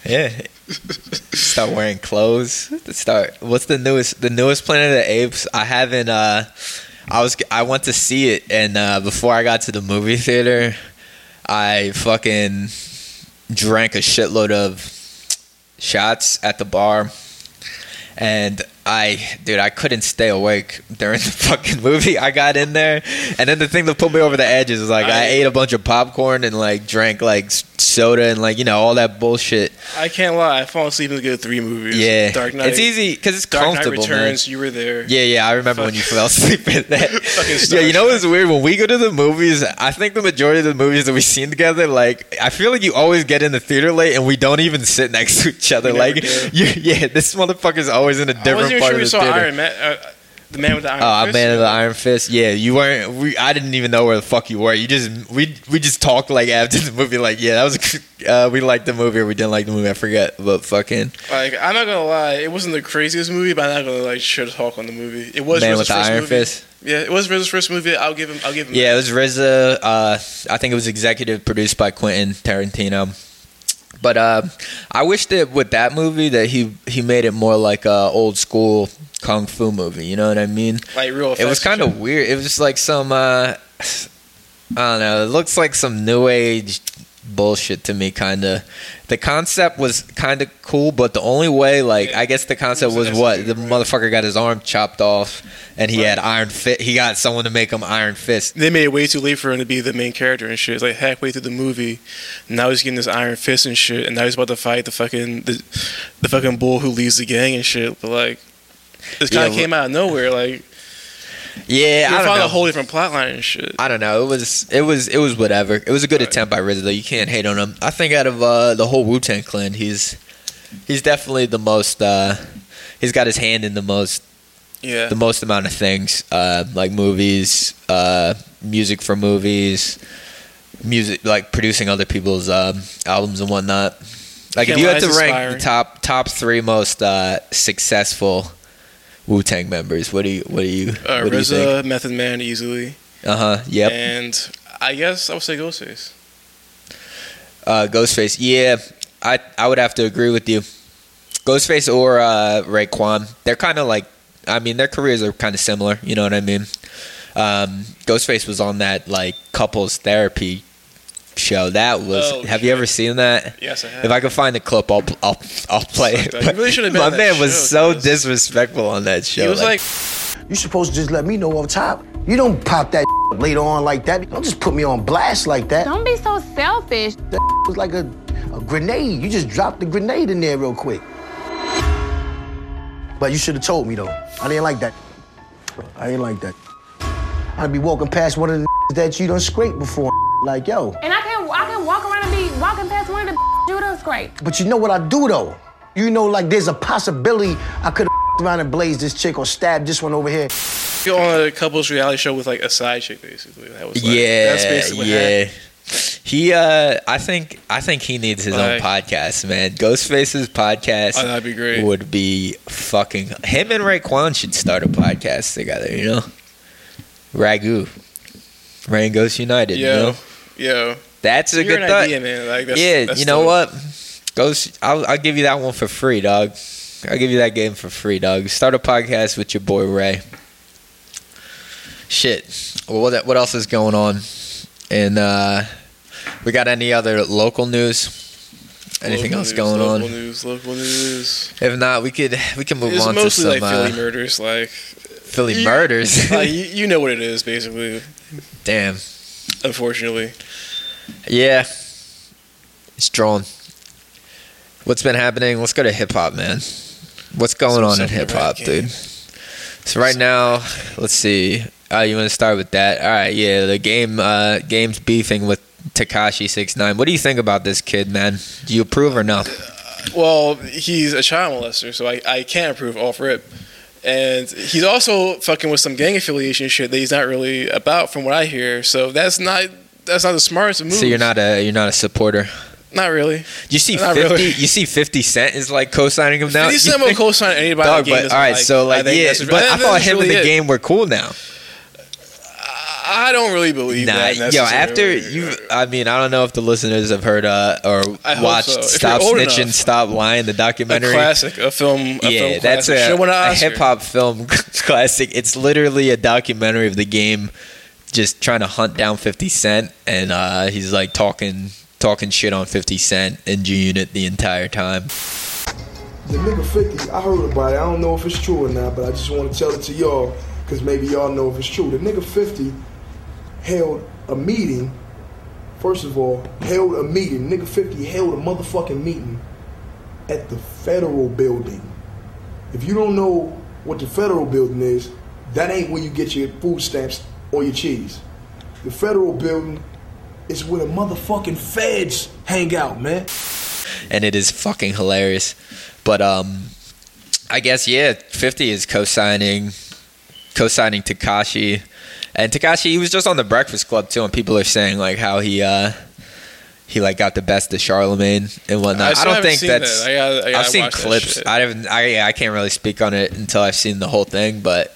Yeah. Start wearing clothes. Start. What's the newest? The newest Planet of the Apes. I haven't. Uh, I was. I went to see it, and uh, before I got to the movie theater, I fucking drank a shitload of shots at the bar, and I, dude, I couldn't stay awake during (laughs) the fucking movie. I got in there, and then the thing that put me over the edge is like I, I- ate a bunch of popcorn and like drank like soda and like you know all that bullshit. I can't lie. I fall asleep in the good three movies. Yeah, Dark Knight. It's easy because it's Dark Knight comfortable, man. Returns. You were there. Yeah, yeah, I remember when you fell asleep in that. (laughs) Fucking yeah, you know what's weird? When we go to the movies, I think the majority of the movies that we've seen together, like, I feel like you always get in the theater late and we don't even sit next to each other. Like, (laughs) you, yeah, this motherfucker's always in a different part sure of the saw theater. Iron Man. Uh, The man with the iron. Oh, I'm fist, man of the. Iron Fist. Yeah, you weren't. We, I didn't even know where the fuck you were. You just we we just talked like after the movie. Like, yeah, that was. (laughs) Uh, we liked the movie or we didn't like the movie. I forget, but fucking Like I'm not gonna lie, it wasn't the craziest movie, but I'm not gonna like shit talk on the movie. It was Man with the first Iron movie. Fist. Yeah, it was RZA's first movie. I'll give him. I'll give him. Yeah, it was RZA. Uh, I think it was executive produced by Quentin Tarantino. But uh, I wish that with that movie that he he made it more like a old school kung fu movie. You know what I mean? like real. It was kind of weird. It was just like some uh, I don't know. It looks like some new age bullshit to me. Kind of. The concept was kind of cool, but the only way, like, Yeah. I guess the concept was was what the right. motherfucker got his arm chopped off, and he Right. had iron fit. He got someone to make him Iron Fist. They made it way too late for him to be the main character and shit. It's like halfway through the movie, now he's getting this iron fist and shit, and now he's about to fight the fucking the, the fucking bull who leads the gang and shit. But like, this Yeah, kind of wh- came out of nowhere. Like, Yeah, I don't know. a whole different plotline and shit. I don't know. It was it was it was whatever. It was a good Right. attempt by RZA though. You can't hate on him. I think out of uh, the whole Wu Tang Clan, he's he's definitely the most. Uh, he's got his hand in the most Yeah, the most amount of things, uh, like movies, uh, music for movies, music like producing other people's um, albums and whatnot. Like if you had to rank inspiring. the top top three most uh, successful Wu Tang members, what do you what do you uh, what do you think? RZA, Method Man, easily, Uh huh. Yep. and I guess I would say Ghostface. Uh, Ghostface. Yeah, I I would have to agree with you. Ghostface or uh, Raekwon. They're kind of like. I mean, their careers are kind of similar. You know what I mean? Um, Ghostface was on that like couples therapy show. That was. Oh, have you ever seen that? Yes, I have. If I can find the clip, I'll I'll, I'll play it. You really should have been My on that man was so cuz- disrespectful on that show. he was like, You supposed to just let me know off top. You don't pop that (laughs) later on like that. Don't just put me on blast like that. Don't be so selfish. That (laughs) was like a, a grenade. You just dropped the grenade in there real quick. But you should have told me though. I didn't like that. I didn't like that. I'd be walking past one of the (laughs) that you done scraped before. Like, yo. And I can I can walk around and be walking past one of the you done scrape. But you know what I do though? You know, like there's a possibility I could have (laughs) around and blazed this chick or stabbed this one over here. go on a couples reality show with like a side chick, basically. That was like, yeah, that's basically yeah. happened. He, uh, I think, I think he needs his own podcast, man. Ghostface's podcast Oh, that'd be great. would be fucking. Him and Raekwon should start a podcast together. You know, Ragu, Rain Ghost United. You know, yo, that's a you're good an thought. idea, man. Like, that's, yeah, that's you know dope. what? Ghost, I'll, I'll give you that one for free, dog. I'll give you that game for free, dog. Start a podcast with your boy Ray. Shit. Well, what what else is going on? And uh, we got any other local news? Anything Local else news, going local on? News, local news. If not, we could we can move It's on to mostly some like Philly uh, murders, like Philly you- murders. (laughs) like, you, (laughs) you know what it is, basically. Damn. Unfortunately, Yeah. It's drawn. What's been happening? Let's go to hip hop, man. What's going Some on in hip hop, dude? So right now, let's see. Uh, you want to start with that? All right, yeah. The game, uh, game's beefing with Tekashi Six Nine. What do you think about this kid, man? Do you approve or no? well, he's a child molester, so I, I can't approve off rip. And he's also fucking with some gang affiliation shit that he's not really about, from what I hear. So that's not that's not the smartest move. So you're not a you're not a supporter. not really. You see Not fifty. really. You see Fifty Cent is like co-signing him now. Fifty Cent will co-sign anybody. Dog, but all right, like. so like yeah, but I that- thought him and the it. game were cool now. I don't really believe Nah, that. yo, after necessarily. you, I mean, I don't know if the listeners have heard uh, or I watched so. (laughs) "Stop Snitching, enough. Stop Lying" the a documentary. classic, a film. A yeah, film that's classic. a, Should've a hip hop film (laughs) classic. It's literally a documentary of the game, just trying to hunt down Fifty Cent, and uh, he's like talking talking shit on Fifty Cent and G Unit the entire time. The nigga 50, I heard about it. I don't know if it's true or not, but I just want to tell it to y'all because maybe y'all know if it's true. The nigga 50 held a meeting. First of all, held a meeting. Nigga 50 held a motherfucking meeting at the federal building. If you don't know what the federal building is, that ain't where you get your food stamps or your cheese. The federal building is where the motherfucking feds hang out, man. and it is fucking hilarious. But um, I guess yeah, Fifty is co-signing co-signing Tekashi, and Tekashi he was just on the Breakfast Club too, and people are saying like how he uh he like got the best of Charlemagne and whatnot. I, still don't think that's. that. I I gotta I've seen clips. I haven't. I I can't really speak on it until I've seen the whole thing, but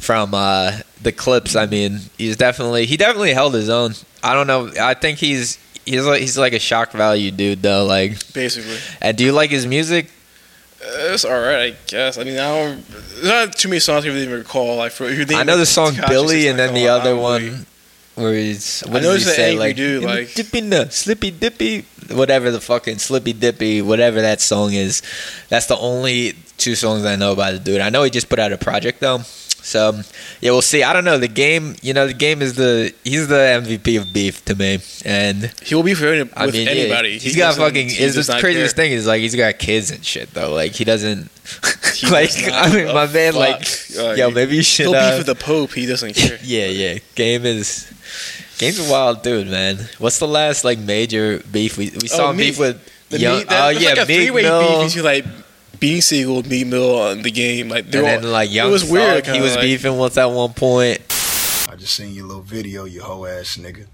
from uh, the clips, I mean, he's definitely he definitely held his own. I don't know. I think he's he's like he's like a shock value dude though. Like, basically. and do you like his music? It's all right, I guess. I mean, I don't. There's not too many songs I really even recall. Like, for, if you I know the song Tekashi's Billy, and then the other one really- where he's I what know does he say? angry Like, dude, like- dippy no, slippy dippy, whatever the fucking slippy dippy, whatever that song is. That's the only two songs I know about the dude. I know he just put out a project though. So yeah, we'll see. I don't know. The game, you know, the game is the he's the MVP of beef to me, and He will be for any, with I mean, yeah, anybody. he's He got fucking. he Is the craziest care. thing is like he's got kids and shit though. Like he doesn't. (laughs) He (laughs) like does I mean, my man, like. Like, yo, maybe you should. He'll uh, beef with the Pope. He doesn't care. (laughs) yeah, yeah. Game is Game's a wild dude, man. What's the last like major beef we we saw Oh, beef with? The Young, Meek- that, oh yeah, like a three-way beef between like Beanie Sigel, Meek Mill on the game. Like and they're then all, like Young it was weird. Thug, he was like, beefing once at one point. I just seen your little video, you hoe ass nigga.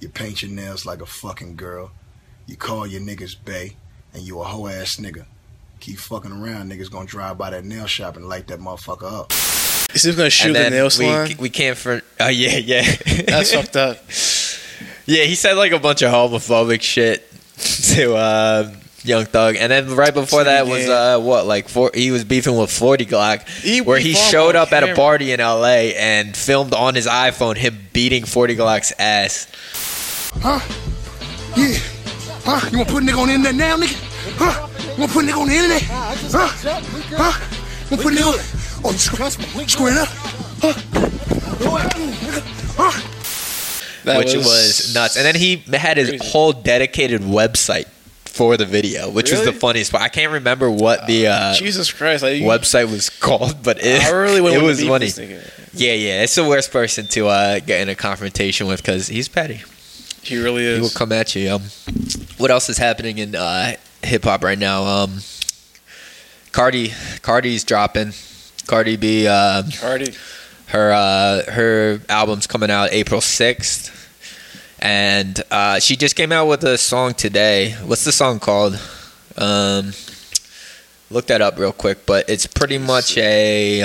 You paint your nails like a fucking girl. You call your niggas bay, and you a hoe ass nigga. Keep fucking around, niggas gonna drive by that nail shop and light that motherfucker up. Is he gonna shoot the then nail salon? we we can't for oh yeah yeah That's fucked up. (laughs) yeah he said like a bunch of homophobic shit to uh, Young Thug, and then right before that was uh, what like four, he was beefing with Forty Glocc, He- where he he showed on up at a party in L.A. and filmed on his iPhone him beating Forty Glocc's ass. Huh? Yeah. Huh? You wanna put a nigga on the internet now, nigga? Huh? You wanna put a nigga on the internet? Huh? Huh? You wanna put a nigga on Oh, you screw, squaring up? Huh? Huh? That which was, nuts. And then he had his crazy. whole dedicated website for the video, which was the funniest part. I can't remember what the uh, Jesus Christ! Like, website was (laughs) called, but it, I really it was funny. Yeah, yeah, it's the worst person to uh, get in a confrontation with because he's petty. He really is. He will come at you. Um, what else is happening in uh, hip hop right now? Um, Cardi, Cardi's dropping. Cardi B, uh, Cardi. her uh, her album's coming out April sixth, and uh, she just came out with a song today. What's the song called? Um, look that up real quick, but it's pretty much a.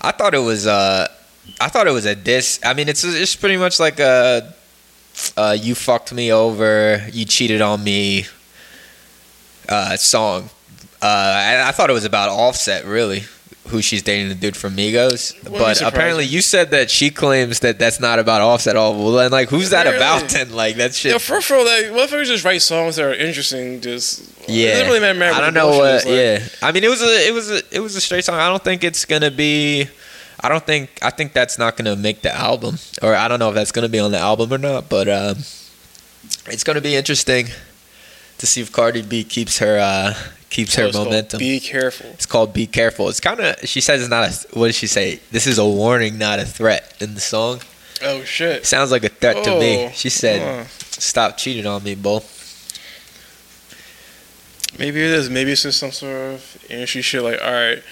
I thought it was a. I thought it was a diss. I mean, it's it's pretty much like a, uh, you fucked me over, you cheated on me. Uh, song. Uh, I, I thought it was about Offset, really, who she's dating, the dude from Migos. Wouldn't but apparently, you said that she claims that that's not about Offset at all. Well, then, like, who's that Really? about? Then, like, that shit. Yeah, first of all, like, motherfuckers just write songs that are interesting. Just Yeah, it doesn't really matter. I don't know what. like. yeah, I mean, it was a, it was a, it was a straight song. I don't think it's gonna be. I don't think. I think that's not gonna make the album, or I don't know if that's gonna be on the album or not. But um, it's gonna be interesting to see if Cardi B keeps her uh, keeps her momentum. Be careful. It's called "Be Careful." It's kind of. She says it's not a. What does she say? This is a warning, not a threat. In the song, Oh shit. sounds like a threat to me. Oh, She said. "Stop cheating on me, bull." Maybe it is. Maybe it's just some sort of industry shit. Like, all right,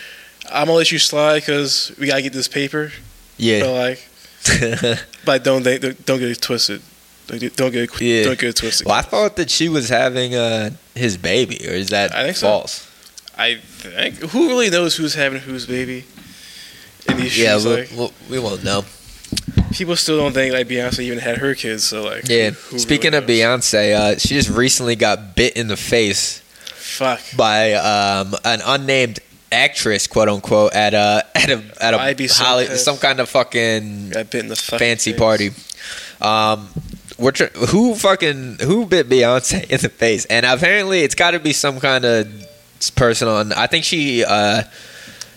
I'm gonna let you slide because we gotta get this paper. Yeah. But like, (laughs) but don't don't get it twisted. Don't get, don't get it, Yeah. don't get twisted. well, I thought that she was having uh, his baby, or is that I think so. false? I think who really knows who's having whose baby in these Yeah, shoes? we'll, like, we'll, we won't know. people still don't think like Beyonce even had her kids. So like, Yeah. Speaking really of knows? Beyonce, uh, she just recently got bit in the face fuck. by um, an unnamed actress, quote unquote, at a (laughs) at a at a so Holly, some kind of fucking bit in the fucking fancy face. party. Um, we're tr- who fucking who bit Beyonce in the face? And apparently, it's got to be some kind of person on. I think she uh,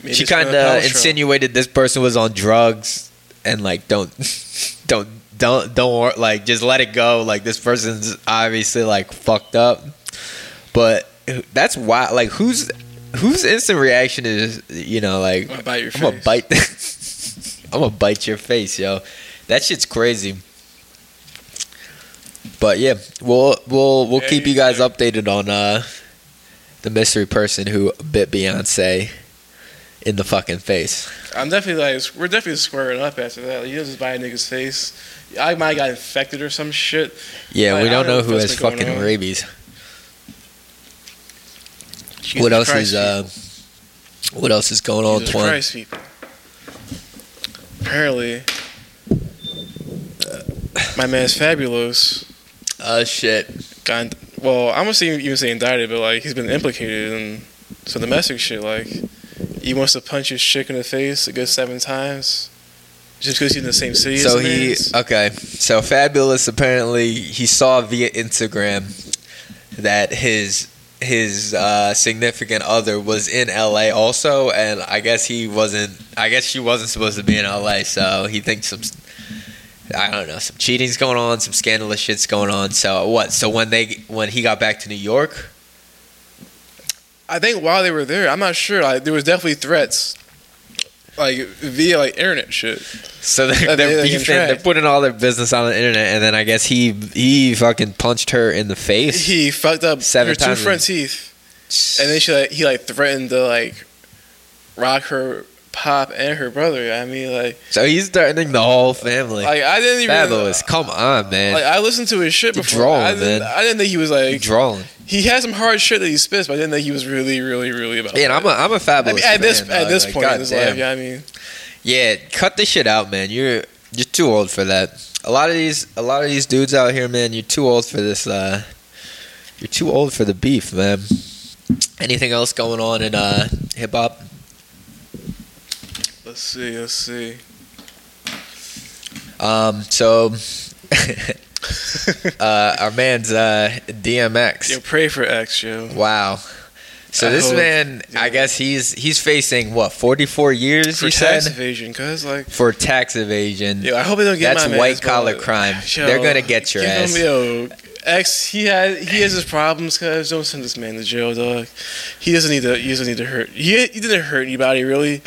Maybe she kind of insinuated this person was on drugs and like don't (laughs) don't don't don't like just let it go. Like this person's obviously like fucked up, but that's why like who's whose instant reaction is you know like I'm gonna bite your I'm gonna face. bite. (laughs) I'm gonna bite your face, yo. That shit's crazy. But yeah, we'll we'll we'll keep you guys updated on uh, the mystery person who bit Beyonce in the fucking face. I'm definitely like we're definitely squaring up after that. Like, you just buy a nigga's face. I might got infected or some shit. Yeah, Like, we don't don't know know who has that's been going fucking on. rabies. Jesus what else Christ, is uh what else is going on, Jesus Twan? Christ, people. Apparently, uh, my man's Fabolous. Oh shit. got well, I'm gonna say even say indicted, but like he's been implicated in some domestic shit. Like he wants to punch his chick in the face a good seven times just because he's in the same city. So he man's. okay. So Fabolous. Apparently, he saw via Instagram that his his uh, significant other was in L.A. also, and I guess he wasn't. I guess she wasn't supposed to be in L.A. So he thinks some. I don't know. Some cheating's going on. Some scandalous shit's going on. So what? So when they when he got back to New York, I think while they were there, I'm not sure. Like there was definitely threats, like via like internet shit. so they're, they- they're they beefing. They're putting all their business on the internet, and then I guess he he fucking punched her in the face. He fucked up Seven her two front teeth, and then she like he like threatened to like rock her pop and her brother. I mean like So he's threatening the whole family. like I didn't even Fabolous. Come on, man. Like I listened to his shit You're before. drawing, I didn't, man. I didn't think he was You're like drawing. he had some hard shit that he spits, but I didn't think he was really, really, really about. It. Yeah, and. I'm a I'm a I Fabolous. mean, at this fan, at this Like, point in his damn. life, yeah, I mean, Yeah, cut this shit out, man. You're you're too old for that. A lot of these a lot of these dudes out here, man. You're too old for this. Uh, you're too old for the beef, man. Anything else going on in uh, hip hop? Let's see, let's see. Um, so. (laughs) uh, our man's uh, DMX. Yo, pray for X, yo. Wow. So I this hope- man, I guess he's he's facing what 44 years. For you tax said evasion, cause like, for tax evasion. yo, I hope they don't get That's white collar crime. yo, They're gonna get your ass. Him, yo, X, he had he has his problems, cause don't send this man to jail, dog. He doesn't need to. He doesn't need to hurt. He, he didn't hurt anybody, really.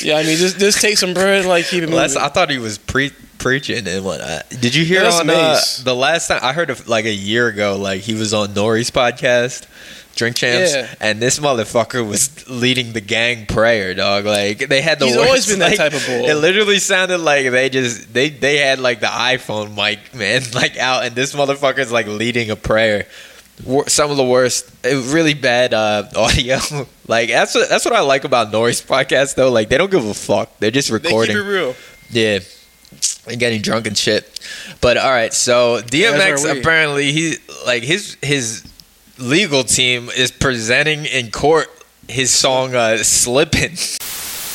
(laughs) yeah, I mean, just just take some bread, like keep it moving. I thought he was pre- preaching and whatnot. Did you hear Yeah, that's on uh, the last time I heard of like a year ago? Like he was on N.O.R.E.'s podcast, Drink Champs, Yeah. and this motherfucker was leading the gang prayer, dog. Like they had the He's worst, always been that like, type of bull. It literally sounded like they just they they had like the iPhone mic man (laughs) like out, and this motherfucker's like leading a prayer. Wor- Some of the worst, eh, really bad uh, (laughs) audio. like that's what that's what I like about N.O.R.E.'s podcast though. Like they don't give a fuck. They're just they keep recording. it real. Yeah. And getting drunk and shit. But all right, so DMX apparently he like his his legal team is presenting in court his song uh Slippin'.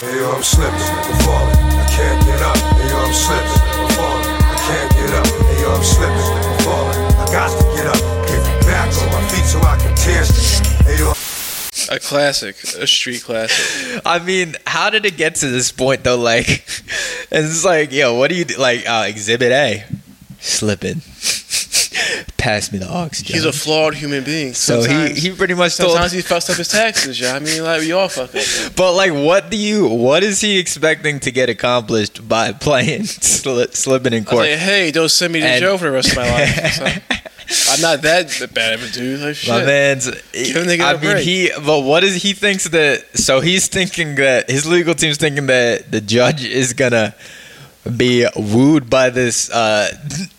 Hey yo, I'm slipping, I'm falling, I can't get up. Hey yo, I'm slipping, I'm falling, I can't get up. Hey yo, I'm slipping, A classic, a street classic. (laughs) I mean, how did it get to this point though? Like (laughs) it's like, yo, what do you do? like uh exhibit A? Slipping. (laughs) Pass me the oxygen. He's a flawed human being. so he, Sometimes- he pretty much told Sometimes he fucks up his taxes, yeah. I mean, like we all fuck up. But like, what do you? What is he expecting to get accomplished by playing sli- slipping in court? like, hey, don't send me to And- jail for the rest of my life. I'm not that bad of a dude. Like shit. My man's. Give a nigga I mean, break. he. But what is he thinks that? So he's thinking that his legal team's thinking that the judge is gonna be wooed by this uh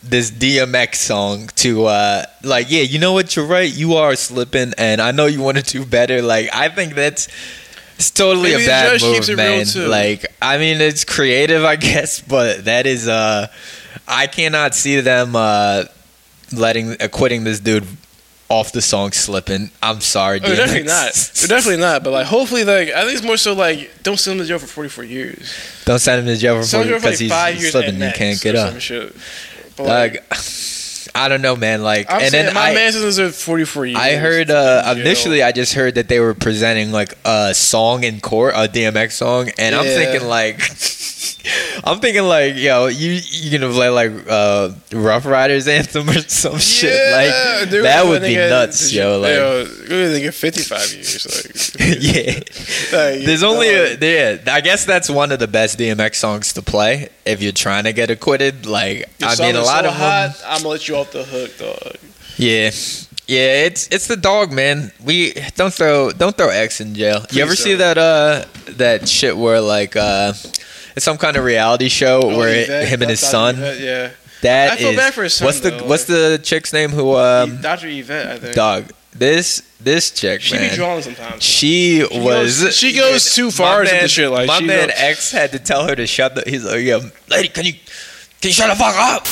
this DMX song to uh like yeah you know what you're right you are slipping and I know you want to do better like I think that's it's totally Maybe a bad move keeps it real, man like I mean it's creative I (laughs) guess but that is uh I cannot see them uh letting acquitting this dude off the song slipping I'm sorry Oh, they're definitely (laughs) not. They're definitely not. But like, hopefully, like I think it's more so like don't send him to jail for 44 years. don't send him to jail for Send him to jail for because like five he's slipping you can't get up some shit. But, like, (sighs) I don't know, man. Like, I'm and then my I, man deserves 44 years. I heard uh, initially, I just heard that they were presenting like a song in court, a DMX song, and I'm thinking like, (laughs) (laughs) I'm thinking like, yo, you you gonna play like uh, Ruff Ryders anthem or some shit? Like dude, that would be nuts, yo. Like, yo, think of 55 years. Like, (laughs) yeah. like, There's only a, yeah. I guess that's one of the best DMX songs to play if you're trying to get acquitted. Like, I mean, a lot so of them. I'm gonna let you off the hook, dog. Yeah. Yeah, it's it's the dog, man. We don't throw don't throw X in jail. you ever Please see that uh that shit where like uh it's some kind of reality show Oh, where Yvette, him and his son. Yvette, yeah. That I feel is- bad for his son, What's the though, what's the chick's name who um Dr. Yvette, I think. dog this this chick She man. be drawing sometimes. She, was. goes- she goes too my far into the shit, like, my she man goes- X had to tell her to shut the. He's like, "Yo, lady, can you can you shut the fuck up?"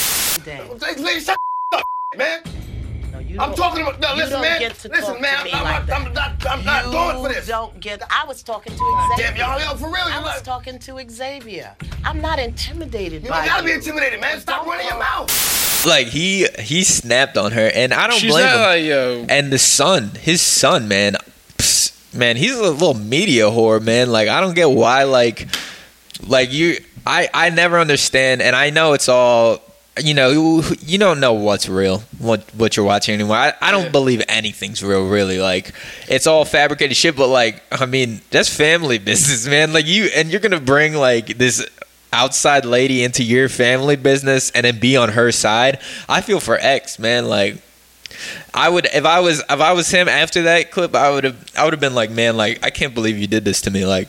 Lady, shut the up, man. You I'm talking about. No, listen, don't man. get to Listen, man. I'm, like not, that. I'm not. I'm not going for You this. don't get. I was talking to Xavier. Damn, y'all, y'all, for real, I was like- talking to Xavier. I'm not intimidated You by don't gotta be intimidated, man. Stop running your mouth. Like he he snapped on her, and I don't She's blame not him. like, yo. and the son, his son, man, psst, man, he's a little media whore, man. Like I don't get why, like, like you, I, I never understand, and I know it's all, you know, you, don't know what's real, what what you're watching anymore. I, I don't Yeah. believe anything's real, really. Like it's all fabricated shit. But like, I mean, that's family (laughs) business, man. Like you, and you're gonna bring like this outside lady into your family business and then be on her side. I feel for X, man. Like. I would if I was if I was him after that clip, I would have I would have been like, man, like I can't believe you did this to me. Like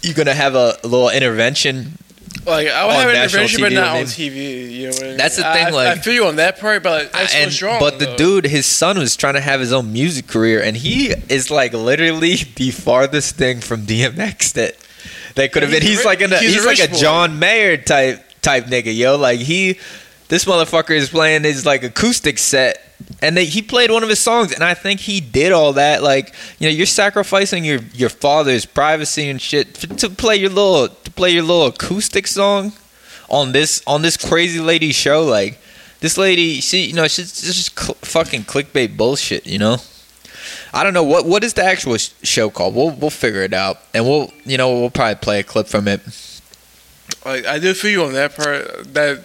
you're gonna have a, little intervention. Like I would have an intervention, but not on TV. You know what I mean? That's the thing, I, like- I feel you on that part, but that's and, wrong. but the though. dude, his son was trying to have his own music career, and he is like literally the farthest thing from DMX that that could have been. He's like in a, he's a like a boy. John Mayer type type nigga, yo. Like he, this motherfucker is playing his like acoustic set. And they, he played one of his songs, and I think he did all that. Like, you know, you're sacrificing your, your father's privacy and shit to, play your little to play your little acoustic song on this on this crazy lady show. Like, this lady, she, you know, she's just cl- fucking clickbait bullshit. You know, I don't know what what is the actual sh- show called. We'll we'll figure it out, and we'll you know we'll probably play a clip from it. Like I did feel you on that part. That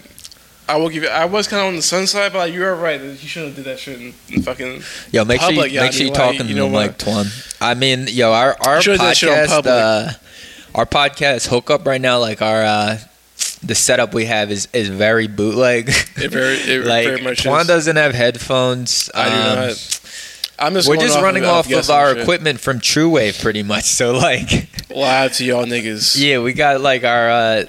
I will give you. I was kind of on the sun side, but like, you are right. You shouldn't have did that shit in, in fucking. Yo, make Public, sure you, yeah, I make sure you talking like, you to know them like Twan. I mean, yo, our our Should've that shit on podcast, uh, our podcast hookup right now, like our uh, the setup we have is is very bootleg. It very, it (laughs) like very much Twan is. doesn't have headphones. I do um, not. I'm just. We're just running off of our equipment from True Wave, pretty much. So like, Live to y'all niggas. (laughs) yeah, we got like our uh,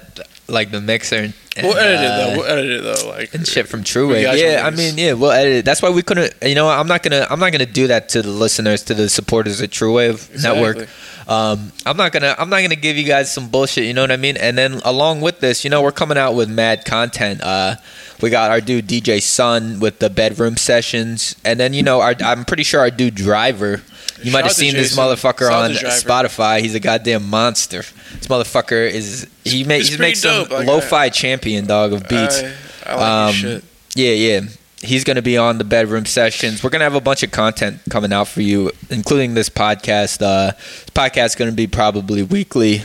like the mixer. And, We'll edit it uh, though. We'll edit it though. Like and shit from True Wave. Yeah, I mean, yeah, we'll edit it. That's why we couldn't. You know, I'm not gonna. I'm not gonna do that to the listeners, to the supporters of True Wave Network. Um, I'm not gonna. I'm not gonna give you guys some bullshit. You know what I mean? And then along with this, you know, we're coming out with mad content. Uh, we got our dude DJ Sun with the bedroom sessions, and then you know, our, I'm pretty sure our dude Driver. You Shout might have seen this motherfucker Shout on. Spotify. He's a goddamn monster. This motherfucker is. He makes. He makes some like, lo-fi champion dog of beats. I, I like Um, shit. Yeah, yeah. He's going to be on the bedroom sessions. We're going to have a bunch of content coming out for you, including this podcast. Uh, this podcast is going to be probably weekly.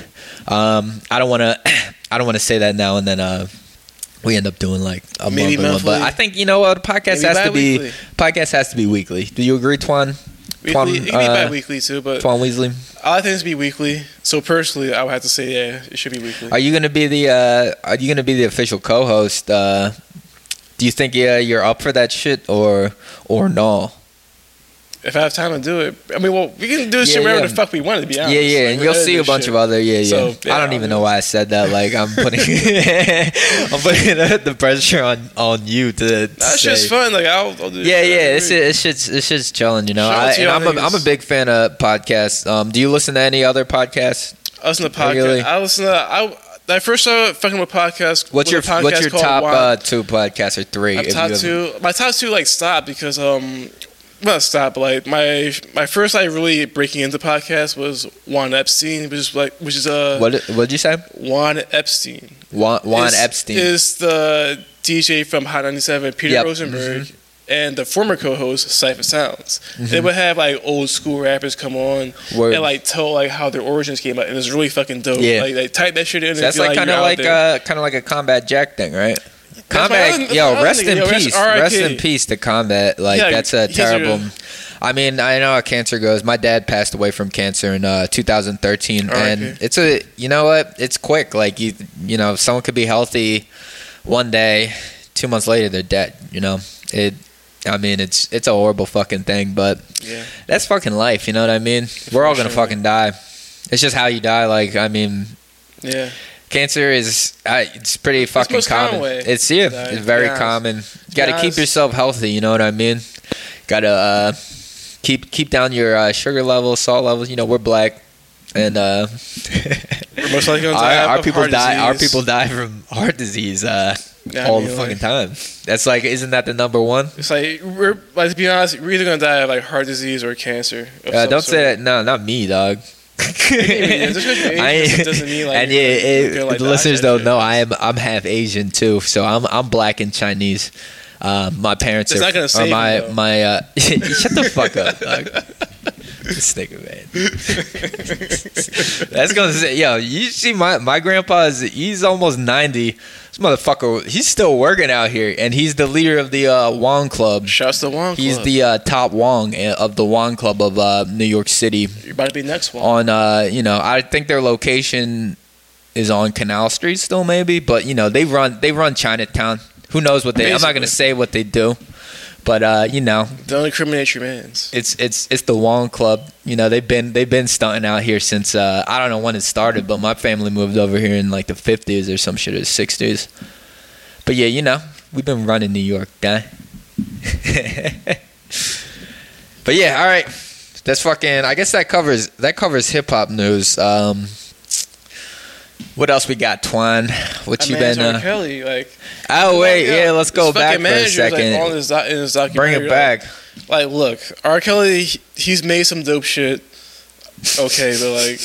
Um, I don't want to. (coughs) I don't want to say that now and then. Uh, we end up doing like a Maybe monthly one, but. I think you know what a podcast Maybe has to be. bi-weekly. Podcast has to be weekly. Do you agree, Twan? Weekly, Twan, it can be uh, bi-weekly too, but Twan Weasley. I like things to be weekly. So personally, I would have to say, yeah, it should be weekly. Are you going to be the? Uh, are you going to be the official co-host? Uh, do you think yeah you're up for that shit or or no? If I have time to do it, I mean, well, we can do this Yeah, shit wherever yeah. the fuck we want to be honest. Yeah, yeah, Like, and you'll see a bunch shit. of other. Yeah, yeah. So, I don't even I know why I said that. Like I'm (laughs) putting, (laughs) I'm putting the pressure on on you to. That's just fun. Like I'll, I'll do. Yeah, yeah, it's it's just it's just chilling, you know. I, and I'm a, I'm a big fan of podcasts. Um, do you listen to any other podcasts? I listen to podcasts. Regularly. I listen to. I, I first started fucking with podcasts. What's your podcast what's your top uh, two podcasts or three? My top you two, my top two like stopped because um, well not stopped, but like my my first like really breaking into podcasts was Juan Epstein, which is like which is uh What what did you say? Juan Epstein. Juan, Juan is, Epstein. is the DJ from Hot 97, Peter Yep. Mm-hmm. Rosenberg, and the former co-host Cypher Sounds. Mm-hmm. They would have like old school rappers come on Word. and like tell like how their origins came out, and it's really fucking dope. Yeah. like they type that shit in. So that's like kind of like uh, kind of like a combat Jack thing, right? Combat, yo, rest in peace, rest in peace to combat. Like Yeah, that's a terrible. I mean, I know how cancer goes. My dad passed away from cancer in uh, 2013, and it's a you know what? It's quick. Like you, you know, someone could be healthy one day, two months later they're dead. You know, it I mean, it's it's a horrible fucking thing, but Yeah. that's fucking life. You know what I mean? We're all gonna fucking die. It's just how you die. Like, I mean, Yeah. Cancer is uh, it's pretty fucking common It's yeah, die, it's very common. You got to keep yourself healthy. You know what I mean? Got to uh, keep keep down your uh, sugar levels, salt levels. You know, we're black, and uh, (laughs) We're most likely our, our people die. Our people die from heart disease uh, Yeah, I all mean, the like- fucking time. That's like, isn't that the number one? It's like we're like to be honest, we're either gonna die of like heart disease or cancer. of Uh, don't sort. say that. No, not me, dog. Yeah, just 'cause you're Asian I ain't- doesn't mean, like, and yeah, it- like, the listeners don't know I am I'm half Asian too, so I'm I'm black and Chinese. Uh, my parents It's are, are my you, my. Uh, (laughs) shut the fuck up, dog. This nigga, man. (laughs) That's gonna say, yo. You see, my my grandpa is he's almost ninety. This motherfucker, he's still working out here, and he's the leader of the uh, Wong Club. Shouts to Wong He's Club. the uh, top Wong uh, of the Wong Club of uh, New York City You're about to be next one. on uh you know i think their location is on canal street still maybe but you know they run they run chinatown who knows what they i'm not gonna say what they do but uh you know. Don't incriminate your mans. it's it's it's the wong club. You know they've been they've been stunting out here since uh i don't know when it started but my family moved over here in like the 50s or some shit or 60s but yeah you know we've been running new york guy (laughs) but yeah all right. That's fucking i guess that covers that covers hip-hop news. Um what else we got twine what I you been uh, Kelly, like oh wait Yo, yeah let's go back for a like, second on his in his bring it back Like, like, look, R. Kelly, he's made some dope shit. Okay, but like,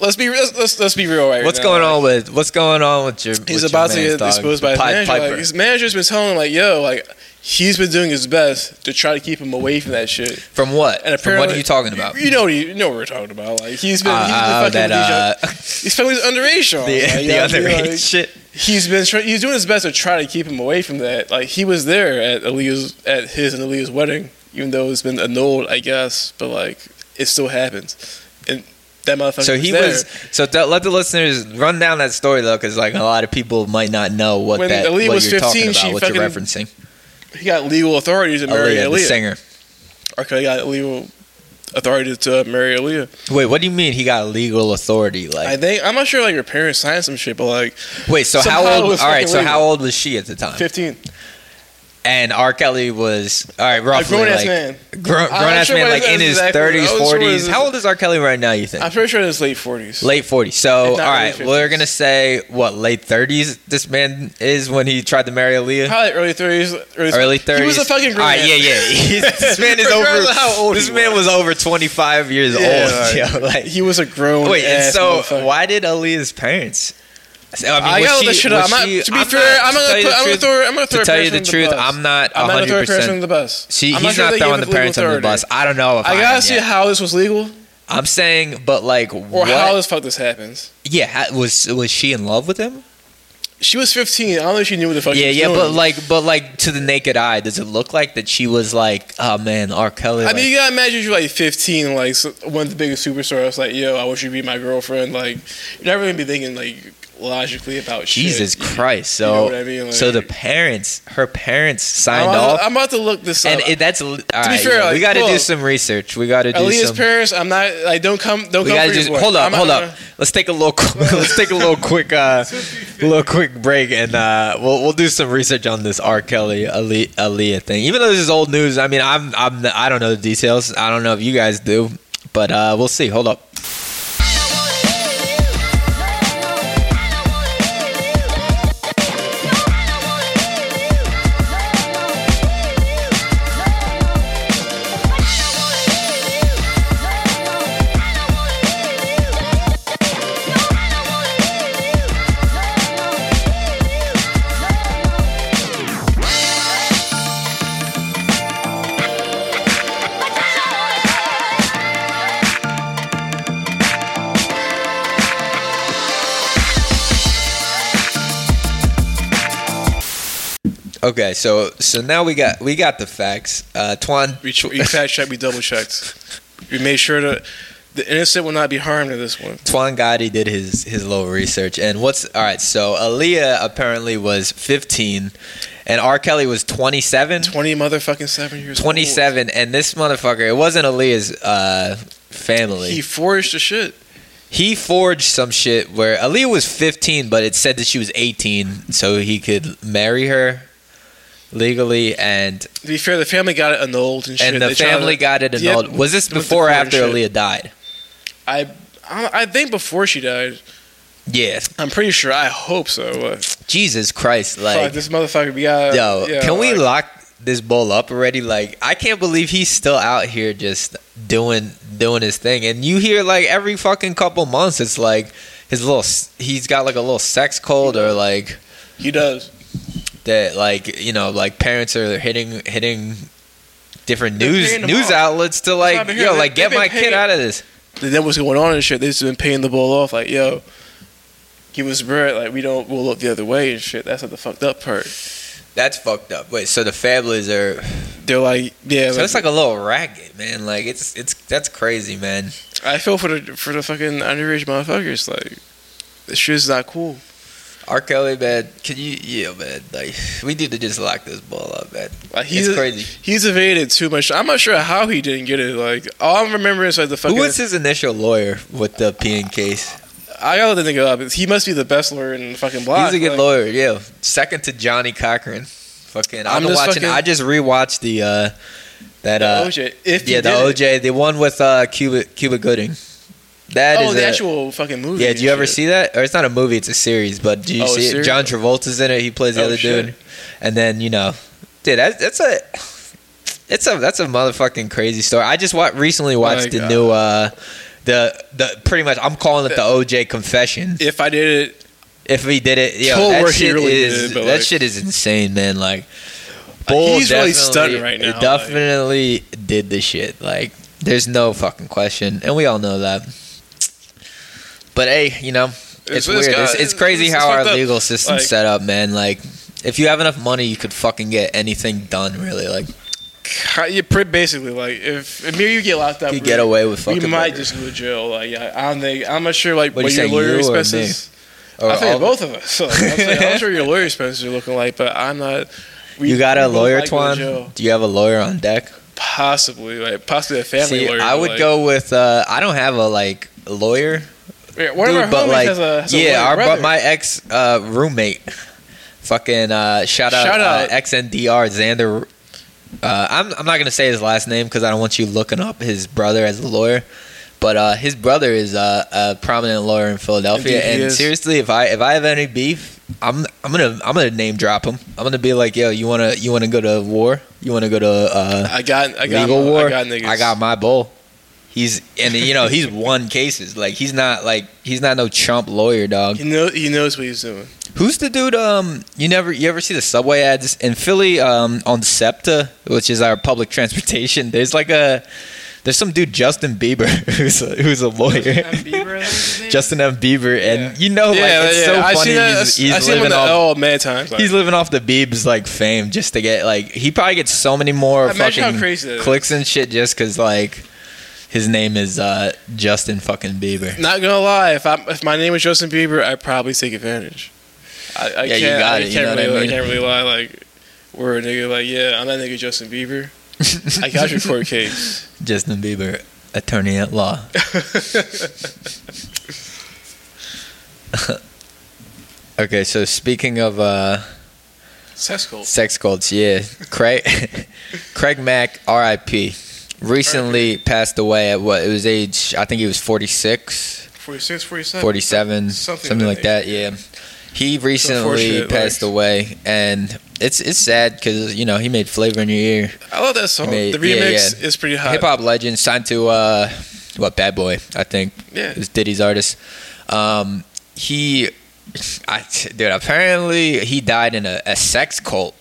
let's be let's let's, let's be real right What's now. going Like, on with what's going on with your? He's with about your to get dog? exposed by his Pied manager. Like, his manager's been telling him, like, yo, like, he's been doing his best to try to keep him away from that shit. From what? And From what are you talking about? You know, what you know what we're talking about. Like, he's been, Uh, he's been uh, fucking that, with uh, (laughs) he's fucking with underage Sean. the Like, the you know other Like, shit. he's been he's doing his best to try to keep him away from that. Like he was there at Aaliyah's at his and Aaliyah's wedding, even though it's been annulled, I guess. But like it still happens, and that motherfucker. So he there. was. So th- let the listeners run down that story though, because like a lot of people might not know what When that Aaliyah what was you're 15, talking about, what you're referencing. He got legal authorities to oh, marry Aaliyah, Aaliyah. singer. Okay, he got legal authority to uh, marry Aaliyah. Wait, what do you mean he got legal authority? Like, I think I'm not sure like her parents signed some shit, but like wait, so somehow how it old? was All right, fucking so legal. how old was she at the time? 15, And R. Kelly was all right, a roughly grown ass like man. grown, grown ass sure man, like in his thirties, was sure forties. How old is R. Kelly right now? You think? I'm pretty sure in his late 40s. Late 40s. So, all right, all not right, early we're 50s. going to say, what, late 30s this man is when he tried to marry Aaliyah? Probably early 30s. Early, 30s. He was a fucking grown All right, man. yeah, yeah. (laughs) This man is (laughs) over. how old this man was. was over 25 years Yeah, old. like, (laughs) yo, like, he was a grown. wait, and so why did Aaliyah's parents? I, mean, I gotta she- shit up. I'm not, she- to be I'm fair, I'm gonna put, I'm gonna throw, I'm gonna throw to tell you the truth, bus. I'm not I'm not gonna throw a person 100%. under the bus. She, I'm not he's sure not throwing the parents under the bus. I don't know if I, I gotta see yet. how this was legal I'm saying, but like, or what? how the fuck this happens. yeah, was was she in love with him? She was 15. I don't know if she knew what the fuck. Yeah, she was yeah, doing. but like, but like to the naked eye, does it look like that she was like, oh man, R. Kelly? I like- mean, you gotta imagine you're like 15, like one of the biggest superstars. Like, yo, I wish you'd be my girlfriend. Like, you're never gonna be thinking like logically about Jesus shit. Christ! So, You know I mean? Like- so the parents, her parents signed I'm about, off, to, I'm about to look this and up. it, that's all right, fair, yeah, we like, got to do some research. We got to do Aaliyah's some. parents, I'm not like don't come don't we come gotta hold up, I'm not hold up. Let's take a little, (laughs) let's take a little (laughs) quick, uh, little quick break, and uh, we'll we'll do some research on this R. Kelly Aaliyah, Aaliyah thing. Even though this is old news, I mean, I'm I'm I don't know the details. I don't know if you guys do, but uh, we'll see. Hold up. Okay, so so now we got we got the facts. Uh, Twan, We, we fact checked, we double checked. We made sure that the innocent will not be harmed in this one. Twan Gotti did his his little research, and what's all right? So Aaliyah apparently was 15, and R. Kelly was 27. Twenty motherfucking seven years. old. 27, and this motherfucker, it wasn't Aaliyah's uh, family. He He, forged the shit. He forged some shit where Aaliyah was 15, but it said that she was 18, so he could marry her legally, and To be fair, the family got it annulled and shit. and the They tried family to- got it Yeah, annulled. was this the before or court and after shit. Aaliyah died? I, I I think before she died. Yes. I'm pretty sure. I hope so. But Jesus Christ, fuck like, this motherfucker. We got. yo, yeah, can we like, lock this bull up already? Like, I can't believe he's still out here just doing doing his thing. And you hear like every fucking couple months, it's like his little, s- he's got like a little sex cold or like He does. That, like you know, like parents are hitting hitting different They're news paying them news off. outlets to what I've like, been yo, hearing. like They- get they've my been kid paying- out of this. Then what's going on and shit? They've just been paying the ball off. Like, yo, give us bread. Like, we don't. We'll look the other way and shit. That's not the fucked up part. That's fucked up. Wait, so the families are They're like, yeah. so it's like a little racket, man. Like it's it's that's crazy, man. I feel for the for the fucking underage motherfuckers. Like, this shit's not cool. R. Kelly, man, can you, yeah, man, like, we need to just lock this ball up, man. Like, he's it's crazy. He's evaded too much. I'm not sure how he didn't get it. Like, all I'm remembering is like the fucking. Who was his initial lawyer with the peeing case? I gotta let the nigga up. He must be the best lawyer in the fucking block. He's a good Like, lawyer, yeah. Second to Johnnie Cochran. Fucking, I've I'm just watching. fucking- I just rewatched the uh that uh OJ. If yeah the did it. OJ, the one with uh Cuba Cuba Gooding. That is oh, the a- actual fucking movie. Yeah, did you ever shit. see that? Or it's not a movie; it's a series. But do you Oh, see it? John Travolta's in it. He plays the Oh, other shit. dude. And then you know, dude, that's that's a it's a that's a motherfucking crazy story. I just wa- recently watched the God. new uh the the pretty much I'm calling it the OJ confession. If I did it, If he did it, yeah, that shit really is did, that like- shit is insane, man. Like, he's really right now, like- Definitely did the shit. Like, there's no fucking question, and we all know that. But hey, you know, it's, It's- weird. got- it's, it's crazy it's- how our up. legal system's Like- set up, man. Like, if you have enough money, you could fucking get anything done. Really, like, you pretty basically like if or you get locked up, you get away with fucking. might murder. just go to jail. Like, I don't think I'm not sure. Like, What what, you your lawyer you expenses. Or I think both of us. Like, I'm, saying, I'm sure your lawyer expenses are looking like, but I'm not. We, you got a lawyer, to Twan? Do you have a lawyer on deck? Possibly, like possibly a family See, lawyer. I would like, go with. uh I don't have a like lawyer. Yeah, One Dude, of our but homies like, has a, has a yeah, our brother. my ex uh, roommate, fucking uh, shout out, Shout out. Uh, XNDR Xander. Uh, I'm I'm not gonna say his last name because I don't want you looking up his brother as a lawyer, but uh, his brother is a prominent lawyer in Philadelphia. Indeed and seriously, if I if I have any beef, I'm I'm gonna I'm gonna name drop him. I'm gonna be like, yo, you wanna you wanna go to war? You wanna go to uh, I got, I got, legal war? I got niggas. I got my bull. He's and you know he's (laughs) won cases. Like he's not like he's not no chump lawyer, dog. He know, he knows what he's doing. Who's the dude? Um, you never you ever see the subway ads in Philly? Um, on SEPTA, which is our public (laughs) transportation. There's like a there's some dude Justin Bieber (laughs) who's a, who's a lawyer. Justin M. Bieber, and you know, like it's so I funny. seen that. He's, he's I seen him in living the off. oh man times. Like, He's living off the Biebs like fame just to get like he probably gets so many more Imagine fucking crazy that is. clicks and shit just because like his name is uh, Justin fucking Bieber. Not gonna lie, if I if my name was Justin Bieber, I'd probably take advantage. I, I Yeah, you can't. got I it, you can't know what I really. mean? I can't really lie. Like, we're a nigga. Like, yeah, I'm that nigga Justin Bieber. (laughs) I got your court case. Justin Bieber, attorney at law. (laughs) okay, so speaking of uh, Sex cult. sex cults, yeah, Craig (laughs) Craig Mack, R.I.P. Recently passed away at what? It was age. I think he was 46. 46, 47. 47 Something something, like that that yeah he recently passed like- away and it's it's sad because you know he made flavor in your ear I love that song. Made- the yeah, remix yeah. is pretty hot. hip-hop legend signed to uh what bad boy i think Yeah. is diddy's artist um he I, dude apparently he died in a, a sex cult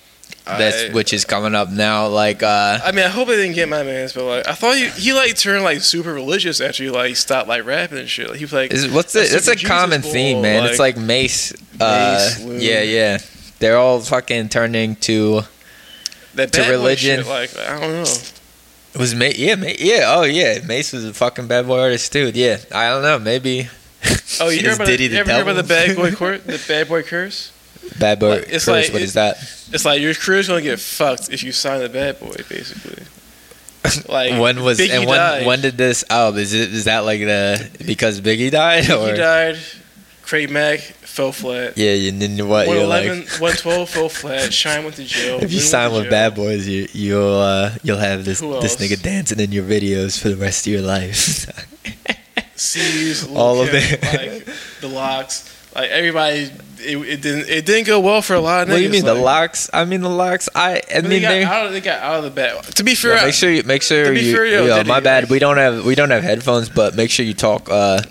that's I- which is coming up now like uh I mean, I hope I didn't get my man's, but like, I thought he, he like turned like super religious after he like stopped like rapping and shit. Like, he was like, Is, what's the, a that's a Jesus common theme, man. it's like Mase. Uh, Mase, yeah, yeah. They're all fucking turning to. that to religion. shit, like, I don't know. It was Mase. Yeah, Ma- yeah. Oh, yeah. Mase was a fucking bad boy artist too. Yeah, I don't know. Maybe. Oh, you (laughs) Is hear about, Diddy the, the you ever hear about the bad boy (laughs) court, the bad boy curse? Bad boy Like, it's curse. like- what is that? It's like your career's gonna get fucked if you sign a bad boy, basically. (laughs) Like when was Biggie and when died. when did this? Oh, is it is that like the because Biggie died or Biggie died. Craig Mack fell flat. yeah? You then what? You're 111, like 112 fell flat. Shyne went to jail. if you sign with to Bad. Boys, you you'll uh, you'll have this this nigga dancing in your videos for the rest of your life. C's, (laughs) All of it. like the locks, like everybody. It, it didn't. It didn't go well for a lot of niggas. what do you mean the locks? I mean the locks. I I but They mean got, they. out of, they got out of the bed. To be fair, Yeah, make sure you make sure to be you. fair, yo, yo, my bad. like- we don't have we don't have headphones, but make sure you talk. Uh,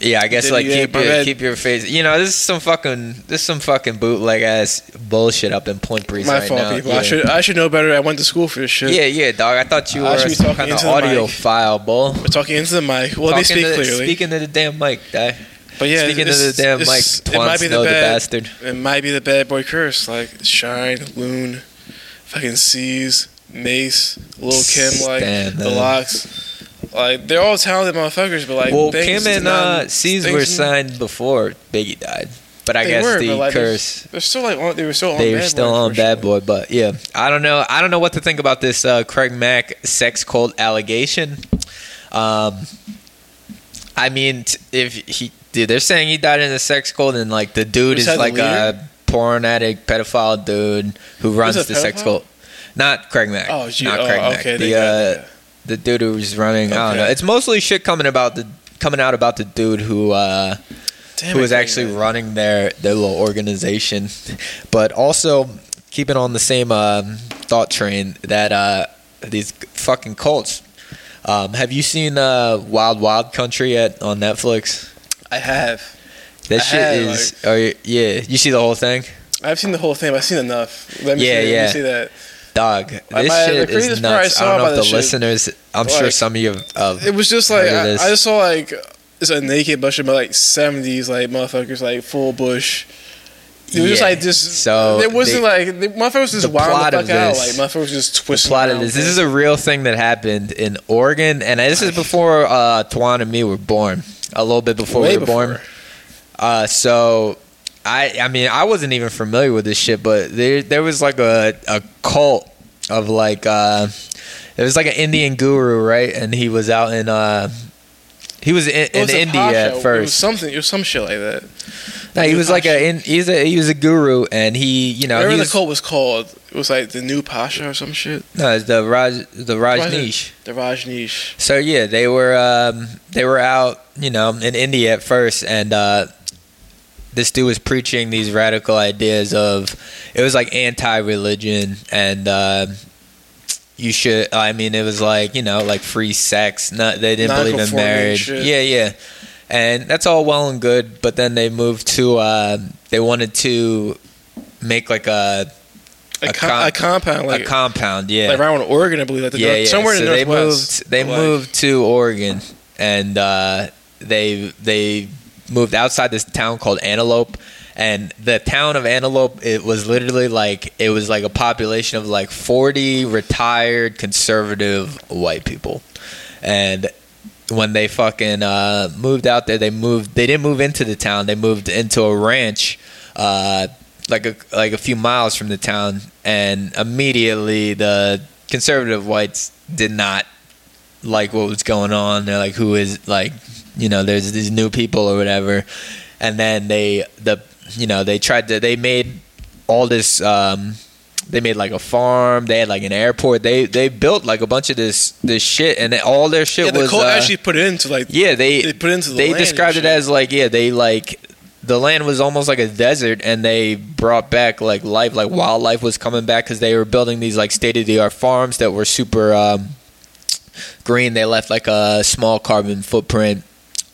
yeah, I guess Diddy, like keep your keep your face. You know, this is some fucking this is some fucking bootleg ass bullshit up in Point Breeze my right fault, now. people. Yeah. I should I should know better. I went to school for this shit. yeah, yeah, dog. I thought you I were some talking kind of the audio mic. file, bull. We're talking into the mic. Well, let me speak to clearly. Speaking to the damn mic, guy. But yeah, Speaking it's- the damn mic, it might be the bad. bastard. It might be the bad boy curse, like Shyne, Loon, fucking C's, Mase, Lil Kim, like Damn, the. Locks. Like they're all talented motherfuckers, but like well, Kim and not- uh, C's were signed before Biggie died, but I guess were, the like, curse. They're still like on, they were still on. they bad were still Boy on Bad. Boy, but yeah, I don't know. I don't know what to think about this uh, Craig Mack sex cult allegation. Um, I mean, if he, dude, they're saying he died in a sex cult, and like the dude Was is that the like a porn addict, pedophile dude who runs a the sex pedophile? cult. Not Craig Mack. Oh, gee, not oh, Craig Mack. okay, The uh, the dude who's was running. I don't Okay. know. It's mostly shit coming about the coming out about the dude who. uh Damn who it, was Craig actually Mack. running their their little organization, (laughs) but also keeping on the same um, thought train that uh, these fucking cults. Um, have you seen uh, Wild Wild Country at on Netflix? I have. That I shit have, is. Are you, yeah, you see the whole thing, I've seen the whole thing. I've seen enough. Let me Yeah, see, yeah. Let me see that. dog. I- This my- the shit is I nuts. I, saw don't know if the this shit, listeners. I'm sure some of you have. Of, It was just like I. I just saw like it's a naked bunch of like seventies like motherfuckers like full bush. It was just Yeah. like just So it wasn't they- like the motherfuckers just the wild the fuck out this- like motherfuckers just the twisting. plot of this. This is a real thing that happened in Oregon, and this is before uh, Twan and me were born. A little bit before Way we were born. Uh, so I I mean I wasn't even familiar with this shit, but there there was like a a cult of like uh it was like an Indian guru, right? And he was out in uh he was in, in was India at It was first. something. It was some shit like that. No, he was like a in, he's a he was a guru, and he you know Whatever he the was, cult was called, it was like the new pasha or some shit. no it's the Raj the Rajneesh. The Rajneesh. So yeah, they were um, they were out, you know, in India at first, and uh, this dude was preaching these radical ideas of it was like anti-religion and uh, you should. I mean, it was like you know, like free sex. Not they didn't believe in marriage. Yeah, yeah, and that's all well and good. But then they moved to uh, they wanted to make like a A, A com- a compound like a compound. Yeah, like around Oregon, I believe. Like yeah, yeah. somewhere in the they northwest. moved. They Like, moved to Oregon, and uh, they they moved outside this town called Antelope. And the town of Antelope, it was literally like it was like a population of like forty retired conservative white people, and when they fucking uh, moved out there, they moved. They didn't move into the town. They moved into a ranch, uh, like a like a few miles from the town, and immediately the conservative whites did not like what was going on. They're like, "Who is like, you know, there's these new people or whatever," and then they the you know they tried to they made all this. Um, they made like a farm. They had like an airport. They they built like a bunch of this this shit, and all their shit Yeah, the was uh, actually put it into like yeah, they they put it into the they described it as like yeah, they like the land was almost like a desert, and they brought back like life, like wildlife was coming back because they were building these like state of the art farms that were super um, green. They left like a small carbon footprint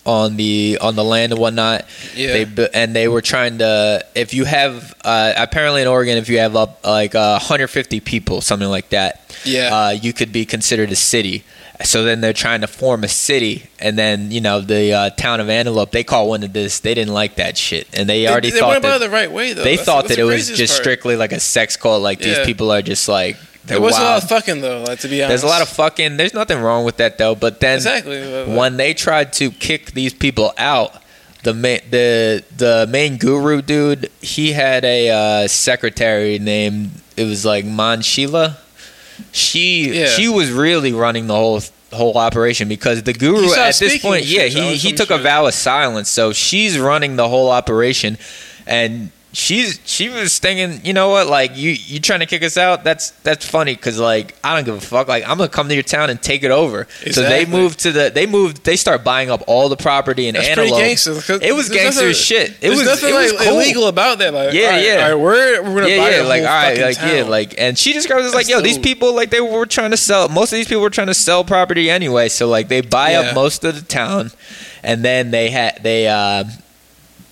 on the on the land and whatnot. Yeah. They and they were trying to if you have uh, apparently in Oregon if you have up like uh, 150 people something like that Yeah. uh, you could be considered a city. So then they're trying to form a city, and then you know the uh, town of Antelope. They call one of this. They didn't like that shit, and they, they, already they thought went about it the right way though. they That's- thought that's that it was just part. strictly like a sex cult. Like these people are just like There was a lot of fucking though. Like to be honest, There's a lot of fucking. There's nothing wrong with that though. But then exactly. when they tried to kick these people out, the main the the main guru dude. He had a uh, secretary named it was like Manshila. She Yeah. she was really running the whole whole operation because the guru at this point, and yeah, he he took a vow of silence. So she's running the whole operation, and she's she was thinking, you know what, like you you trying to kick us out? That's that's funny because like I don't give a fuck. Like I'm gonna come to your town and take it over. So they moved to the they moved they start buying up all the property in That's Antelope. It was gangster shit. It was nothing it was like cool. illegal about that. Like, Yeah, all right, yeah. all right, we're we're gonna yeah, buy yeah, like all right, like yeah, like, and she describes it like, yo, these people like they were trying to sell. Most of these people were trying to sell property anyway, so like they buy Yeah. up most of the town, and then they had they uh,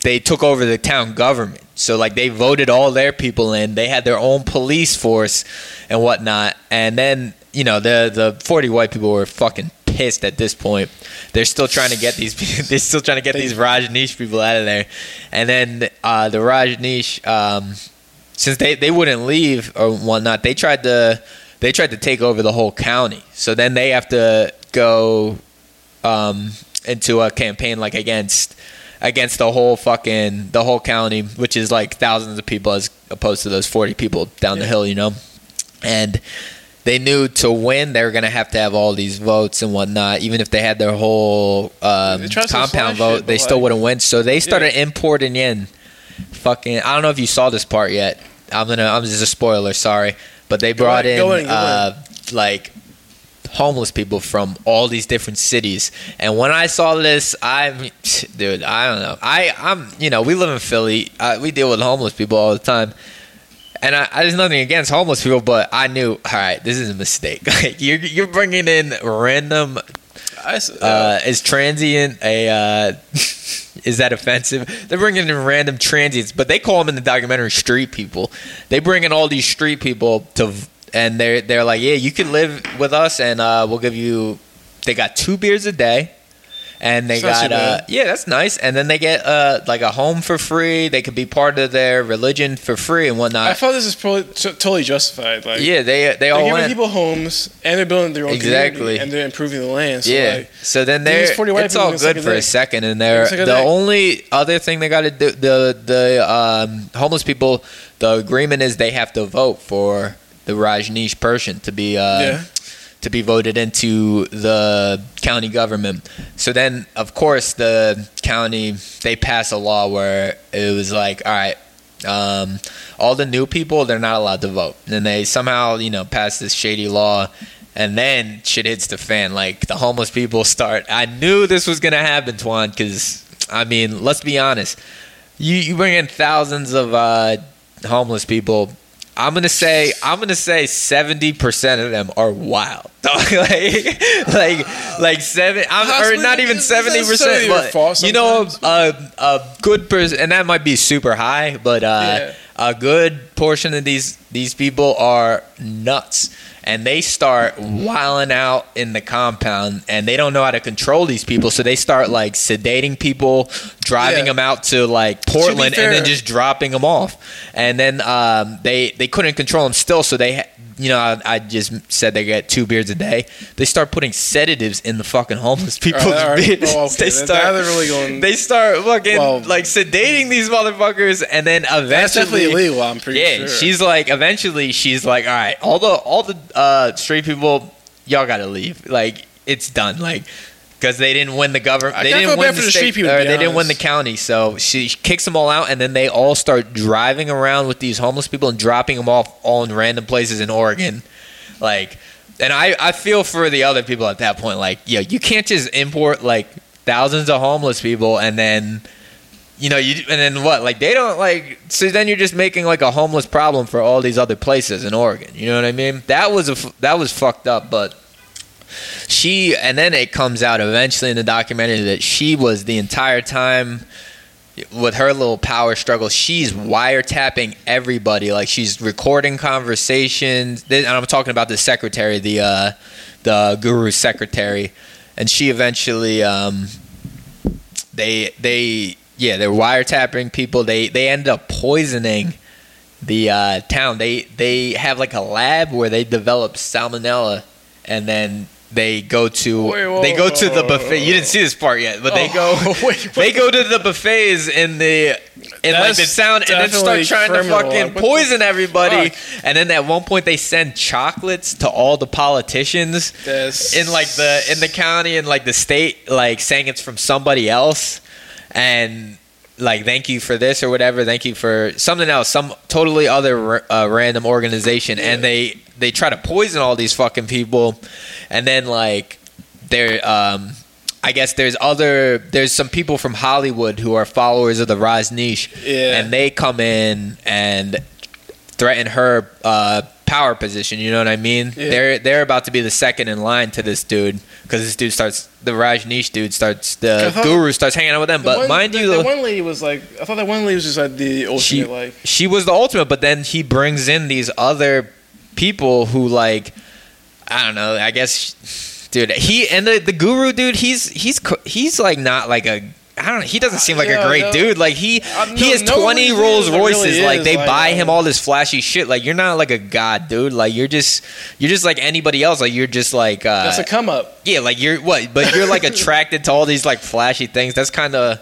they took over the town government. So like they voted all their people in. They had their own police force and whatnot. And then you know the the forty white people were fucking pissed at this point. They're still trying to get these. (laughs) They're still trying to get these Rajneesh people out of there. And then uh, the Rajneesh, um, since they they wouldn't leave or whatnot, they tried to they tried to take over the whole county. So then they have to go um, into a campaign like against against the whole fucking the whole county, which is like thousands of people as opposed to those forty people down the hill, you know. And they knew to win they were gonna have to have all these votes and whatnot. Even if they had their whole um, to compound vote, it, they still like- wouldn't win. So they started importing in fucking. I don't know if you saw this part yet. I'm gonna. I'm just a spoiler. Sorry, but they brought ahead, in, go go uh, like homeless people from all these different cities. And when I saw this, I'm, dude, I don't know. I, I'm, you know, we live in Philly. Uh, we deal with homeless people all the time. And I, I, there's nothing against homeless people, but I knew, all right, this is a mistake. (laughs) Like you're, you're bringing in random. I s- Uh, is transient a? Uh, (laughs) is that offensive? They're bringing in random transients, but they call them in the documentary street people. They bring in all these street people to, and they're they're like, yeah, you can live with us, and uh, we'll give you. They got two beers a day, and they got uh, yeah, that's nice. And then they get uh like a home for free. They could be part of their religion for free and whatnot. I thought this is probably t- totally justified. Like, yeah, they they they're all giving went. people homes and they're building their own Exactly. and they're improving the land. So yeah. like, so then they're 40 white it's all good a for a second, and they're the dick. only other thing they got to do the the um, homeless people. The agreement is they have to vote for the Rajneesh person to be uh, Yeah. to be voted into the county government. So then, of course, the county they pass a law where it was like, all right. Um, all the new people they're not allowed to vote and they somehow you know pass this shady law and then shit hits the fan. Like the homeless people start. I knew this was gonna happen, Twan, because I mean, let's be honest. You you bring in thousands of uh, homeless people. I'm gonna say I'm gonna say seventy percent of them are wild. (laughs) like like like seven. I'm, or not even seventy percent. you know, a a good person, and that might be super high, but uh, a good portion of these these people are nuts, and they start wilding out in the compound, and they don't know how to control these people, so they start like sedating people, driving Yeah. them out to like Portland, and then just dropping them off, and then um, they they couldn't control them still, so they. You know, I, I just said they get two beers a day. They start putting sedatives in the fucking homeless people's all right. beers. Oh, okay. (laughs) They start, really going- They start fucking Well- like sedating these motherfuckers, and then eventually That's definitely illegal. I'm pretty yeah, sure. she's like eventually she's like, all right, all the all the uh, straight people, y'all gotta leave. Like it's done. Like because they didn't win the government. They didn't win the the state. people, they didn't win the county. So she kicks them all out, and then they all start driving around with these homeless people and dropping them off all in random places in Oregon. Like, and I I feel for the other people at that point. Like, yeah, you can't just import like thousands of homeless people and then you know, you and then what? Like they don't like. So then you're just making like a homeless problem for all these other places in Oregon. You know what I mean? That was a that was fucked up. But she and then it comes out eventually in the documentary that she was the entire time with her little power struggle. She's wiretapping everybody. Like she's recording conversations. And I'm talking about the secretary, the uh, the guru's secretary, and she eventually. Um, they they yeah they're wiretapping people they they end up poisoning the uh, town they they have like a lab where they develop salmonella and then they go to Wait, whoa, they go to the buffet. You didn't see this part yet, but they go (laughs) Oh, wait, they go to the buffets in the in like the sound and then start trying to fucking Like, poison everybody. fuck? And then at one point they send chocolates to all the politicians That's- in like the in the county and like the state, like saying it's from somebody else, and like thank you for this or whatever, thank you for something else, some totally other uh, random organization, and they they try to poison all these fucking people, and then like they're um. I guess there's other there's some people from Hollywood who are followers of the Rajneesh, Yeah. and they come in and threaten her uh, power position. You know what I mean? Yeah. They're they're about to be the second in line to this dude because this dude starts the Rajneesh dude starts the thought- guru starts hanging out with them. The But one- mind the, you, the the- one lady was like, I thought that one lady was just like the ultimate, she like, she was the ultimate. But then he brings in these other people who like I don't know. I guess dude he and the the guru dude he's he's he's like not like a. I don't know. He doesn't seem like Yeah, a great no. dude. Like he Uh, he no- has no twenty Rolls it really Royces. like they like, buy um, him all this flashy shit. Like you're not like a god, dude. Like you're just you're just like anybody else. Like you're just like uh, that's a come up. yeah, like you're what? But you're like (laughs) attracted to all these like flashy things. That's kind of.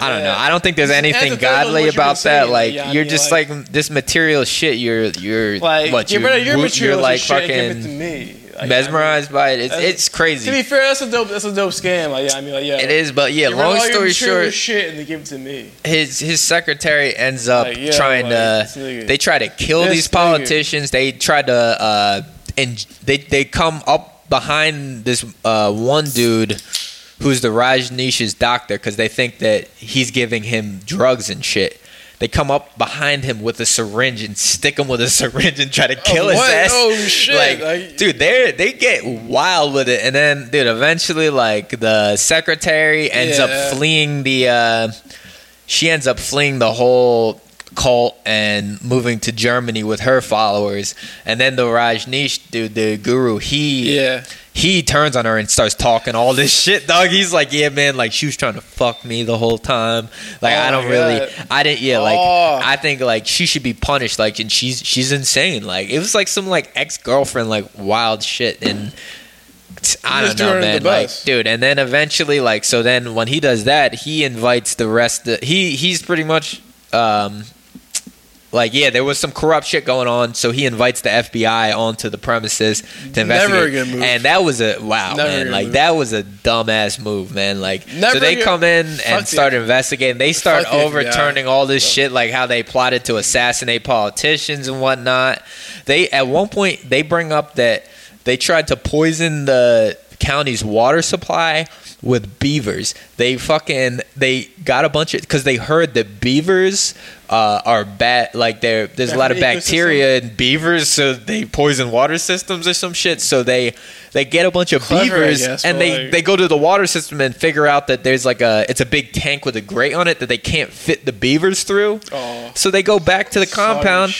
I don't Yeah. know. I don't think there's anything godly what you've been about that. saying, Like yeah, you're mean, just like- like, this material shit. You're you're Like, what you're, you better, you're you're like shit give it to fucking me. Like, mesmerized by it. It's it's mean, to be fair, that's a dope. That's a dope scam. Like, yeah, I mean, like, yeah, It is, but yeah. Long story short, shit and they give it to me. his his secretary ends up Like, yeah, trying like, to they try to kill This these nigga. politicians they try to uh and they they come up behind this uh one dude who's the Rajneesh's doctor because they think that he's giving him drugs and shit they come up behind him with a syringe and stick him with a (laughs) syringe and try to kill his what? ass. Oh, shit. Like, Like- dude, they they get wild with it, and then, dude, eventually, like the secretary ends Yeah. up fleeing the. Uh, she ends up fleeing the whole cult and moving to Germany with her followers, and then the Rajneesh dude, the guru, he Yeah. He turns on her and starts talking all this shit, dog. He's like, yeah, man, like she was trying to fuck me the whole time. Like Oh I don't really, I didn't, yeah, like Oh. I think like she should be punished, like, and she's she's insane. Like it was like some like ex girlfriend like wild shit and. I don't know, man. Like, dude, and then eventually, like, so then when he does that, he invites the rest. Of, he he's pretty much, um, like, yeah, there was some corrupt shit going on, so he invites the FBI onto the premises to investigate. good move. And that was a wow, Never man. Like move. that was a dumbass move, man. Like, Never so they come in Fuck and start FBI. investigating. They start Fuck the overturning all this shit, like how they plotted to assassinate politicians and whatnot. They at one point they bring up that they tried to poison the county's water supply with beavers. They fucking they got a bunch of because they heard that beavers uh, are bad. Like there, there's a lot of bacteria in beavers, so they poison water systems or some shit. So they they get a bunch of Clever, beavers guess, and they like- they go to the water system and figure out that there's like a it's a big tank with a grate on it that they can't fit the beavers through. Oh. So they go back to the compound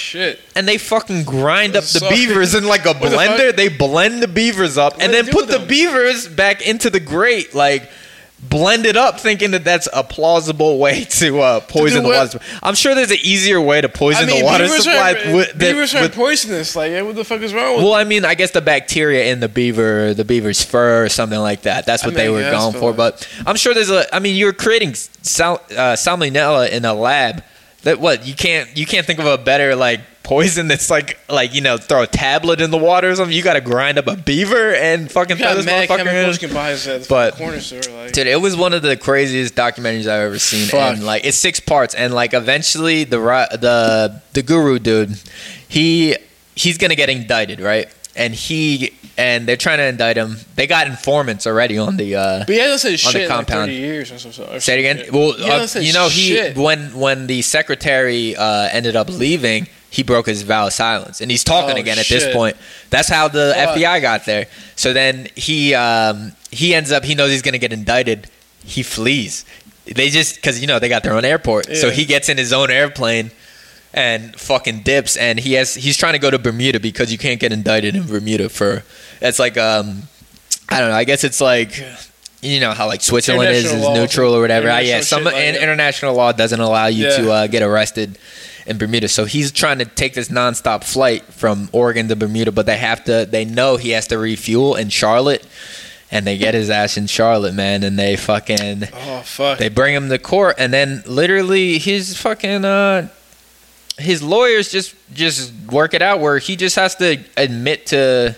and they fucking grind up the Sorry. beavers in like a What the blender. They blend the beavers up and then put the beavers back into the grate, like blend it up, thinking that that's a plausible way (laughs) to uh, poison the water. supply. I'm sure there's an easier way to poison I mean, the water beavers supply. are, with, that- beavers are with- poisonous. Like, what the fuck is wrong with well, I mean, I guess the bacteria in the beaver, the beaver's fur, or something like that. That's what I they were yeah, going for. fine. But I'm sure there's a. I mean, you're creating sal, uh, salmonella in a lab. That what you can't you can't think of a better like poison that's like like you know throw a tablet in the water or something. You got to grind up a beaver and fucking throw this motherfucker in. buy the But- corner store. Like, Dude, it was one of the craziest documentaries I've ever seen, Fuck. and like it's six parts, and like eventually the the the guru dude, he he's gonna get indicted, right? And he and they're trying to indict him. They got informants already on the. uh but he hasn't said on the shit in like compound. 30 years or something. or Say it again. shit. Well, He uh, you know, he when when the secretary uh, ended up leaving, he broke his vow of silence, and he's talking Oh, again at this point. That's how the Fuck. FBI got there. So then he um, he ends up. He knows he's gonna get indicted. He flees. They just because you know they got their own airport, so he gets in his own airplane and fucking dips and he has he's trying to go to Bermuda because you can't get indicted in Bermuda for it's like um I don't know I guess it's like you know how like Switzerland is, is law. neutral or whatever. Ah, yeah, International some like international law doesn't allow you to uh, get arrested in Bermuda. So he's trying to take this nonstop flight from Oregon to Bermuda, but they have to. They know he has to refuel in Charlotte, and they get his ass in Charlotte, man, and they fucking Oh fuck. they bring him to court, and then literally his fucking uh, his lawyers just just work it out where he just has to admit to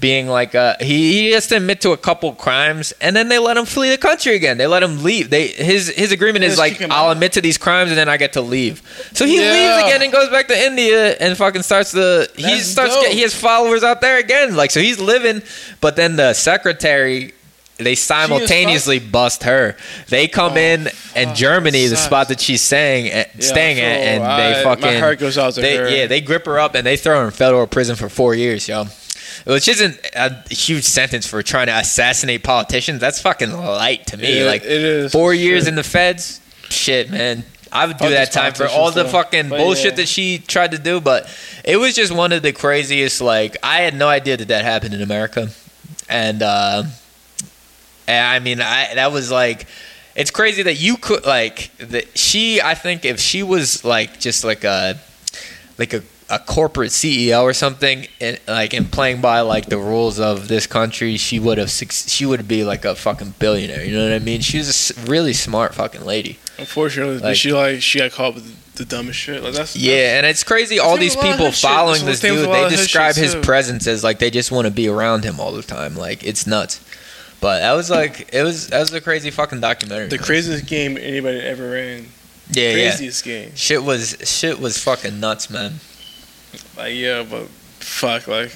being like uh he, he has to admit to a couple crimes and then they let him flee the country again they let him leave they his his agreement is like i'll out. admit to these crimes and then i get to leave so he Yeah. leaves again and goes back to india and fucking starts the he starts get, he has followers out there again like so he's living but then the secretary they simultaneously bust her. They come in and Germany, the spot that she's staying, at, Yeah, staying I at, and I- they my fucking heart goes out to they, her. Yeah, they grip her up and they throw her in federal prison for four years, yo. Which isn't a huge sentence for trying to assassinate politicians. That's fucking light to me. Yeah, like it is, four years sure. in the feds. Shit, man. I would do Fuck that time for all the fucking But bullshit yeah. that she tried to do, but it was just one of the craziest. Like I had no idea that that happened in America, and uh, and I mean, I that was like, it's crazy that you could like that. She, I think, if she was like just like a like a, a corporate CEO or something, and like and playing by like the rules of this country, she would have she would be like a fucking billionaire. You know what I mean? She was a really smart fucking lady. Unfortunately, Like- she like she got caught with the dumbest shit. Like that's Yeah, and it's crazy. All these with a lot of people following this the thing with dude, they of his shit, describe his too. presence as like they just want to be around him all the time. Like it's nuts. But that was like it was that was a crazy fucking documentary. the man. craziest game anybody ever ran. yeah, yeah. Craziest game. Shit was shit was fucking nuts, man. Like yeah, but fuck like.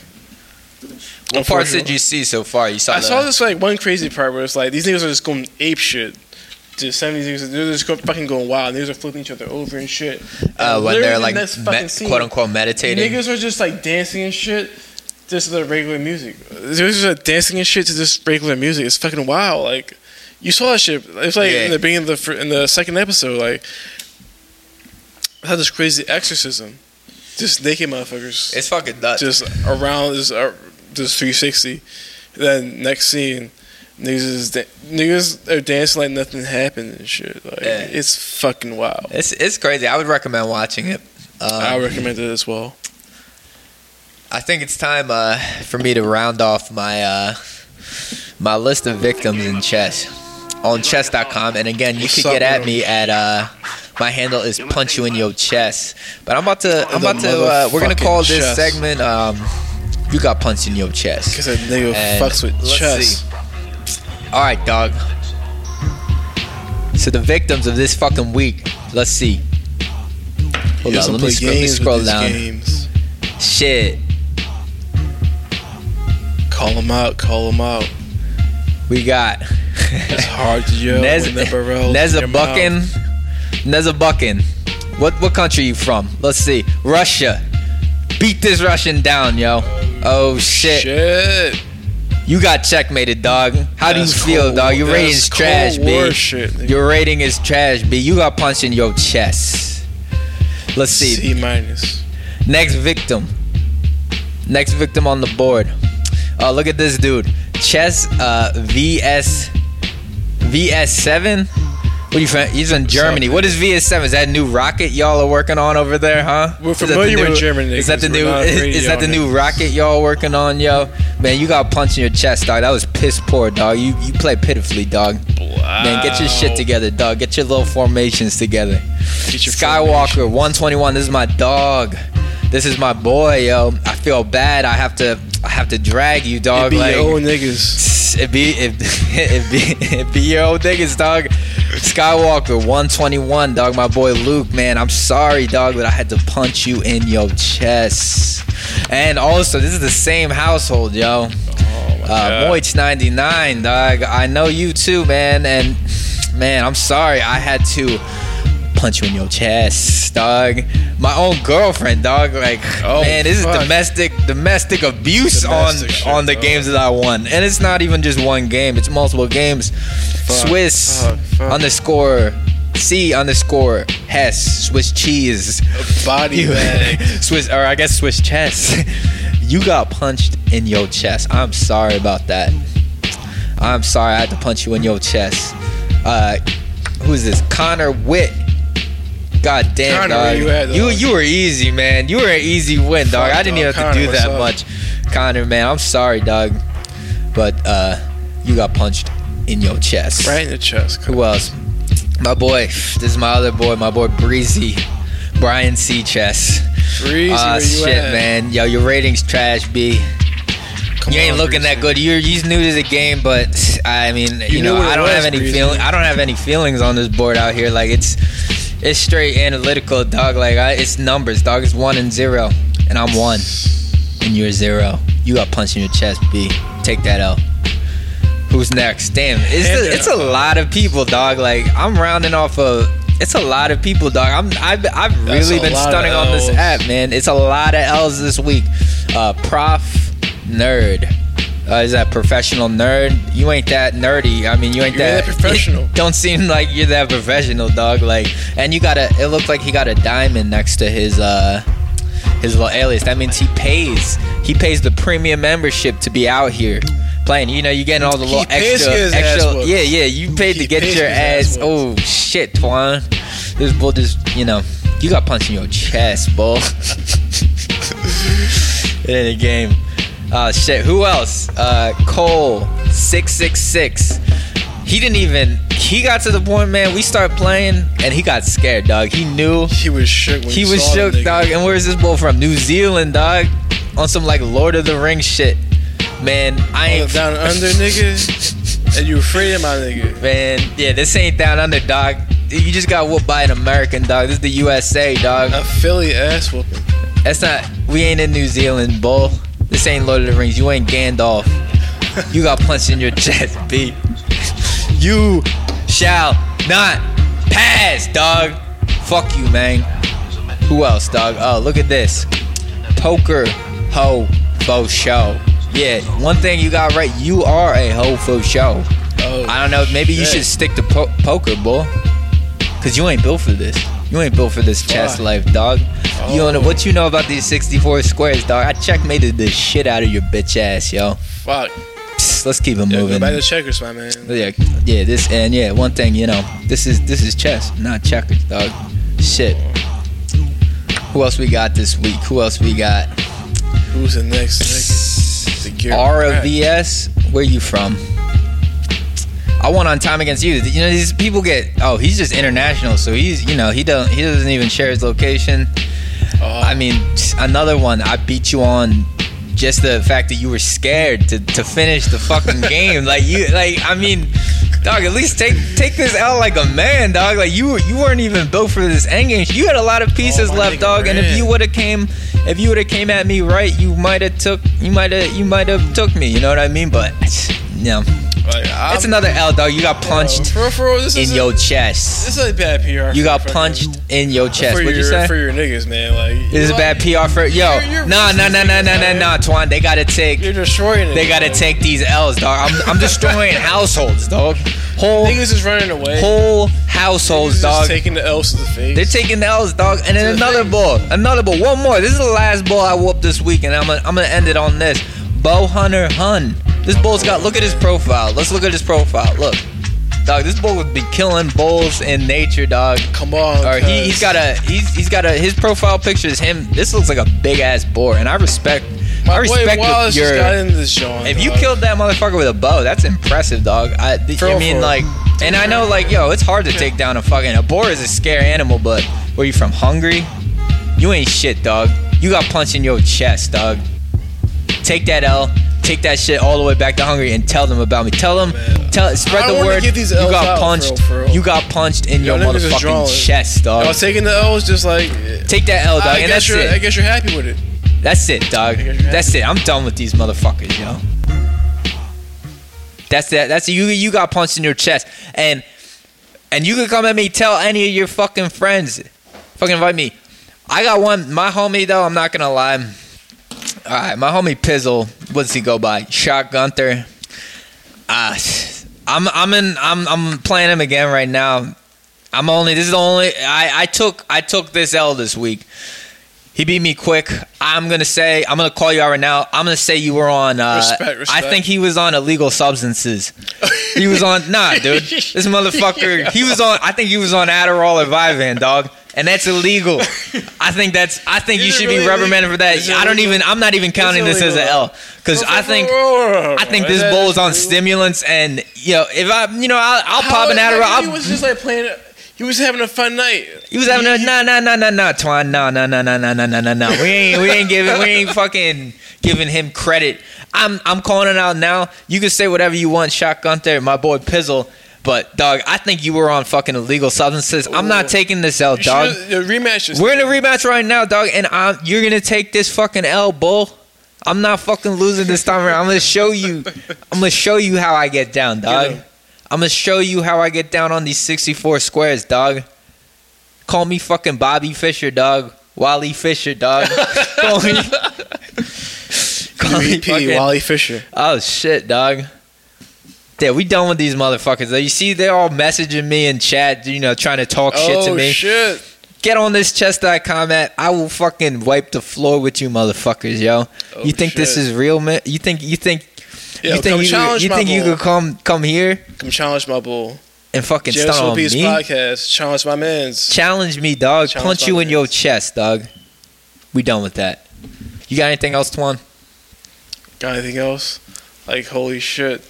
What parts did you see so far? You saw. I the, saw this like one crazy part where it's like these niggas are just going ape shit. Just some of these niggas, they're just fucking going wild. Niggas are flipping each other over and shit. uh, And when they're like me- scene, quote unquote meditating. Niggas are just like dancing and shit, just to the regular music. They're just like dancing and shit to this regular music. It's fucking wild. Like you saw that shit. It's like Yeah. in the beginning of the in the second episode, like I had this crazy exorcism, just naked motherfuckers, It's fucking nuts. just around this uh, this 360. Then next scene. Niggas, is da- niggas are dancing like nothing happened and shit. Like Yeah. it's fucking wild. it's it's crazy. I would recommend watching it. Um, I recommend it as well. I think it's time uh, for me to round off my uh, my list of victims in chess on chess.com. And again, you What's could get at me at uh, my handle is punch you in your chest. But I'm about to I'm about to uh, we're gonna call this chest. segment um, you got punched in your chest. Cause a nigga And fucks with let's see. All right, dog. So the victims of this fucking week. Let's see. Hold on, let me, let me scroll down. Games. Shit. Call them out. Call them out. We got It's hard to yell. (laughs) Nez, barrels Neza your mouth. Buckin. Neza Buckin. What what country you from? Let's see. Russia. Beat this Russian down, yo. Oh shit. Shit. You got checkmated, dog. How do you feel, cold- dog? Your that's rating's Cold trash, B. Shit. Your rating is trash, B. You got punched in your chest. Let's see. C minus. Next victim. Next victim on the board. Oh, look at this dude. Chess uh, VS VS7. What you from? He's in Germany. What is VS7? Is that new rocket y'all are working on over there, huh? We're that the familiar with new- German Is that the new? (laughs) Is, is that the y'all new rocket y'all working on, yo? Man, you got punched in your chest, dog. That was piss poor, dog. You you play pitifully, dog. Man, get your shit together, dog. Get your little formations together. Skywalker 121. This is my dog. This is my boy, yo. I feel bad. I have to. I have to drag you, It dog. be like, your old niggas. (laughs) it be it, (laughs) it be it be your old niggas, dog. Skywalker 121, dog. My boy Luke, man. I'm sorry, dog, that I had to punch you in your chest. And also, this is the same household, yo. Oh Uh, Moich 99, dog. I know you too, man. And man, I'm sorry. I had to punch you in your chest, dog. My own girlfriend, dog. Like, Oh, man, this fuck. is domestic domestic abuse Domestic on shit, on the dog. games that I won. And it's not even just one game. It's multiple games. Fuck, Swiss fuck, underscore C underscore Hess Swiss cheese. Body bag. (laughs) Swiss, or I guess Swiss chess. (laughs) You got punched in your chest. I'm sorry about that. I'm sorry, I had to punch you in your chest. Uh, who's this? Connor Witt. God damn, Connor, dog. you at, you you were easy, man. You were an easy win, dog. Fuck, I didn't dog. even have to Connor, do that much. Connor, man, I'm sorry, dog. But uh, you got punched in your chest. Right in the chest. Who else? My boy. This is my other boy, my boy Breezy. Brian Seachess. Breezy, Ah, where you shit, at? man. Yo, your ratings trash, B. Come you ain't on, looking that good. You're he's new to the game, but I mean, you, You know, knew what it I don't was, have any Breezy. feeling. I don't have any feelings on this board out here. Like it's it's straight analytical, dog. Like I, it's numbers, dog. It's one and zero, and I'm one, and you're zero. You got punched in your chest, B. Take that out. Who's next? Damn, it's a, it's a lot of people, dog. Like I'm rounding off of. It's a lot of people, dog. I'm I've, I've really been stunning on this app, man. It's a lot of L's this week. Uh, prof nerd. Uh, is that professional nerd? You ain't that nerdy. I mean, you ain't You that, that professional. (laughs) don't seem like you're that professional, dog. Like, and you got a. It looked like he got a diamond next to his uh his little alias. That means he pays. He pays the premium membership to be out here playing. You know, you getting all the little extra, get his ass extra. Yeah, yeah. You paid to get your to get his ass. ass Oh shit, Twan. This bull just, you know, you got punched in your chest, bull. (laughs) in the game. Uh, shit. Who else? Uh, Cole six six six. He didn't even. He got to the point, man. We start playing, and he got scared, dog. He knew He was shook. He he was shook, dog. And where's this bull from? New Zealand, dog. On some like Lord of the Rings shit. Man, I Oh, ain't down (laughs) under, nigga. And you afraid of my nigga. Man, yeah, this ain't down under, dog. You just got whooped by an American, dog. This is the USA, dog. A Philly ass whooping. That's not. We ain't in New Zealand, bull. This ain't Lord of the Rings. You ain't Gandalf. You got punched in your chest, B. You shall not pass, dog. Fuck you, man. Who else, dog? Oh, look at this. Poker ho fo show. Yeah, one thing you got right. You are a ho fo show. Oh, I don't know. Maybe you should stick to po- poker, bull. Cause you ain't built for this. You ain't built for this chess life, dog. You don't know Oh. what you know about these 64 squares, dog. I checkmated the shit out of your bitch ass, yo. Fuck. Psst, let's keep it Yeah, go moving. back to checkers, my man. Yeah, yeah. This and yeah. One thing, you know, this is this is chess, not checkers, dog. Shit. Who else we got this week? Who else we got? Who's the next nigga? The gear crack. RVS. Where you from? I won on time against you. You know these people get. Oh, he's just international, so he's you know he don't he doesn't even share his location. Oh, I mean, another one. I beat you on just the fact that you were scared to, to finish the fucking (laughs) game. Like you, like I mean, dog. At least take take this out like a man, dog. Like you you weren't even built for this end game. You had a lot of pieces Oh, left, dog. And if you would have came, if you would have came at me right, you might have took you might have you might have took me. You know what I mean? But no, like, I'm, it's another L, dog. You got punched For, for, this in your chest. This is a bad PR. You got fucking- punched in your chest. What'd your, you say? For your niggas, man. Like This is you bad PR for yo. Nah, nah, nah, nah, nah, nah, nah, Twan. They gotta take. You're destroying it. They gotta take these L's, dog. I'm, I'm destroying (laughs) households, dog. Whole Niggas is running away. whole Niggas households, is dog. taking the L's to the face. They're taking the L's, dog. And then To another ball, another ball, one more. This is the last ball I whooped this week, and I'm gonna, I'm gonna end it on this. Bow Hunter Hun. This bull's got. Look at his profile. Let's look at his profile. Look, dog. This bull would be killing bulls in nature, dog. Come on. Or he, he's got a he's he's got a his profile picture is him. This looks like a big ass boar, and I respect I My boy respect Wallace your. just got into this joint. if you killed that motherfucker with a bow, that's impressive, dog. I, I mean, like, and I know, like, yo, it's hard to take down a fucking a boar is a scary animal, but where you from? Hungary? You ain't shit, dog. You got punched in your chest, dog. Take that L. Take that shit all the way back to Hungary and tell them about me. Tell them, Man. tell, spread the word. you got out, for punched. real, for real. You got punched in Yo, your motherfucking chest, dog. I was taking the L's just like. Take that L, dog, I and guess that's you're. it. I guess you're happy with it. That's it, dog. That's it. I'm done with these motherfuckers, yo. That's that. That's you. You got punched in your chest, and and you can come at me. Tell any of your fucking friends. Fucking invite me. I got one. My homie though. I'm not gonna lie. All right, my homie Pizzle. What's he go by? Shot Gunther. Ah, I'm I'm in. I'm I'm playing him again right now. I'm only. This is the only. I I took I took this L this week. He beat me quick. I'm gonna say I'm gonna call you out right now. I'm gonna say you were on. Uh, Respect, respect. I think he was on illegal substances. He was on. Nah, dude. (laughs) This motherfucker. He was on. I think he was on Adderall or Vyvanse, dog. And that's illegal. I think that's. I think you Is it should really be reprimanded for that. Is I don't even. I'm not even counting this as an. L because I think. I think this bull is on stimulants, and you know, if I, you know, I'll, I'll pop an Adderall. He I'll, was just like playing. He was having a fun night. he was having a nah nah nah nah nah Twan no no no no no no no no no we ain't we ain't giving we ain't fucking giving him credit. I'm I'm calling it out now. You can say whatever you want, Shotgun there, my boy Pizzle. But dog, I think you were on fucking illegal substances. I'm not taking this L, dog. The rematch is. We're in a rematch right now, dog, and I'm, you're gonna take this fucking L, bull. I'm not fucking losing this time around. I'm gonna show you. I'm gonna show you how I get down, dog. I'm gonna show you how I get down on these 64 squares, dog. Call me fucking Bobby Fischer, dog. Wally Fisher, dog. (laughs) Call me. Call me fucking- Wally Fisher. Oh shit, dog. Yeah, we done with these motherfuckers. You see, they're all messaging me in chat, you know, trying to talk shit to Oh me shit! get on this chess.com at I will fucking wipe the floor with you motherfuckers, yo. Oh, you think this is real, man? You think you think Yo, you think you, challenge you think you could come come here Come challenge my bull. and fucking stunt on JSOP's me? podcast. Challenge my man's. Challenge me, dog. Challenge Punch you in your chest, dog. We done with that. You got anything else, Twan? Got anything else? Like holy shit.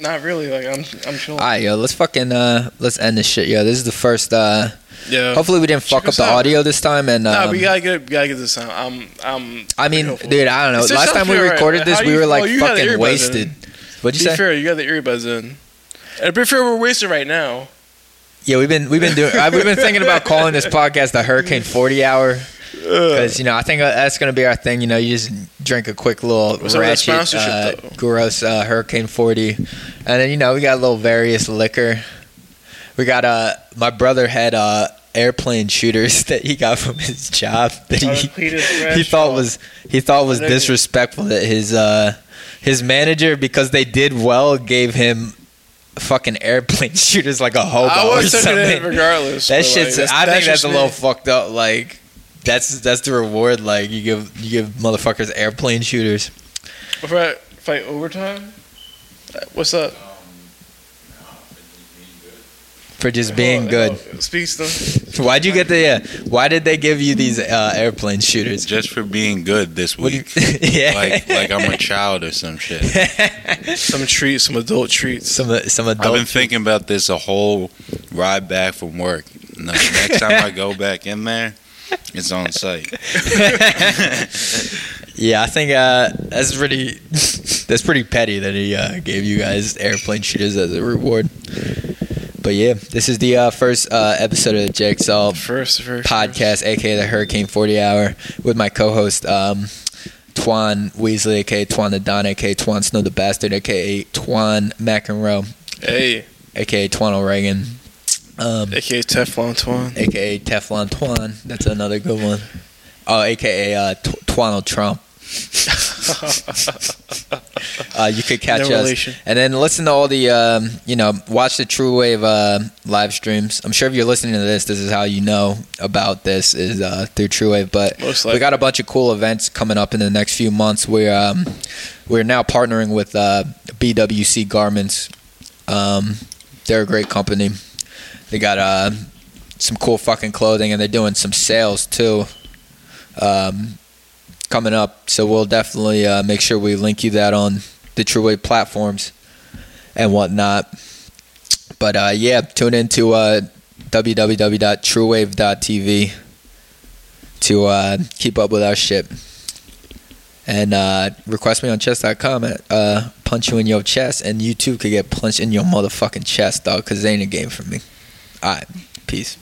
Not really. Like I'm. I'm chilling. All right, yo. Let's fucking uh let's end this shit, yo. This is the first. uh yeah. Hopefully we didn't fuck up us the out. audio this time. And Nah, um, we gotta get. We gotta get this out. I'm. I'm. I mean, hopeful. dude, I don't know. It's just Last time we something, right? recorded this, How we you- were like well, you got the fucking earbuds wasted. in. What'd you Be say? fair, you got the earbuds in. And be fair, we're wasted right now. Yeah, we've been we've been doing uh, we've been thinking about calling this (laughs) podcast the Hurricane Forty Hour because you know I think uh, that's gonna be our thing. You know, you just drink a quick little What's up with ratchet, sponsorship, uh, though? gross uh, Hurricane Forty, and then you know we got a little various liquor. We got uh my brother had uh airplane shooters (laughs) that he got from his job that he, he thought was he thought was disrespectful that his uh his manager because they did well gave him fucking airplane (laughs) shooters like a hobo I or would something. it in regardless. That but, shit's. like, I think that's just a little fucked up. Like, that's that's the reward. Like, you give you give motherfuckers airplane shooters. If I fight overtime, Uh, what's up? for just being Hold good. hold on. Speaks to Why'd you get the? Yeah, why did they give you these uh, airplane shooters? Just for being good this week. you- (laughs) yeah, Like like I'm a child or some shit. (laughs) some treats, some adult treats. some some adult. I've adult. been thinking about this a whole ride back from work. No, Next time I go back in there, it's on site. (laughs) yeah, I think uh, that's pretty. (laughs) that's pretty petty that he uh, gave you guys airplane shooters as a reward. But yeah, this is the uh, first uh, episode of the Jigsaw First, first podcast, aka the Hurricane 40 Hour, with my co-host um, Twan Weasley, aka Twan the Don, aka Twan Snow the Bastard, aka Twan McEnroe, Hey, aka Twan O'Regan, um, aka Teflon Twan. aka Teflon Twan. That's another good one. Oh, aka uh, T- Trump. (laughs) Uh, you could catch No us relation. and then listen to all the um, you know watch the True Wave uh, live streams. I'm sure if you're listening to this, this is how you know about this is uh, through True Wave. But Most we got a bunch of cool events coming up in the next few months. We're um, we're now partnering with uh, BWC Garments. Um, they're a great company. They got uh, some cool fucking clothing, and they're doing some sales too. Um, coming up, so we'll definitely uh, make sure we link you that on the True Wave platforms and whatnot. But uh, yeah, tune into uh, www.truewave.tv to uh, keep up with our shit. And uh, request me on chess.com uh, punch you in your chest, and you too could get punched in your motherfucking chest, dog, because it ain't a game for me. All right. Peace.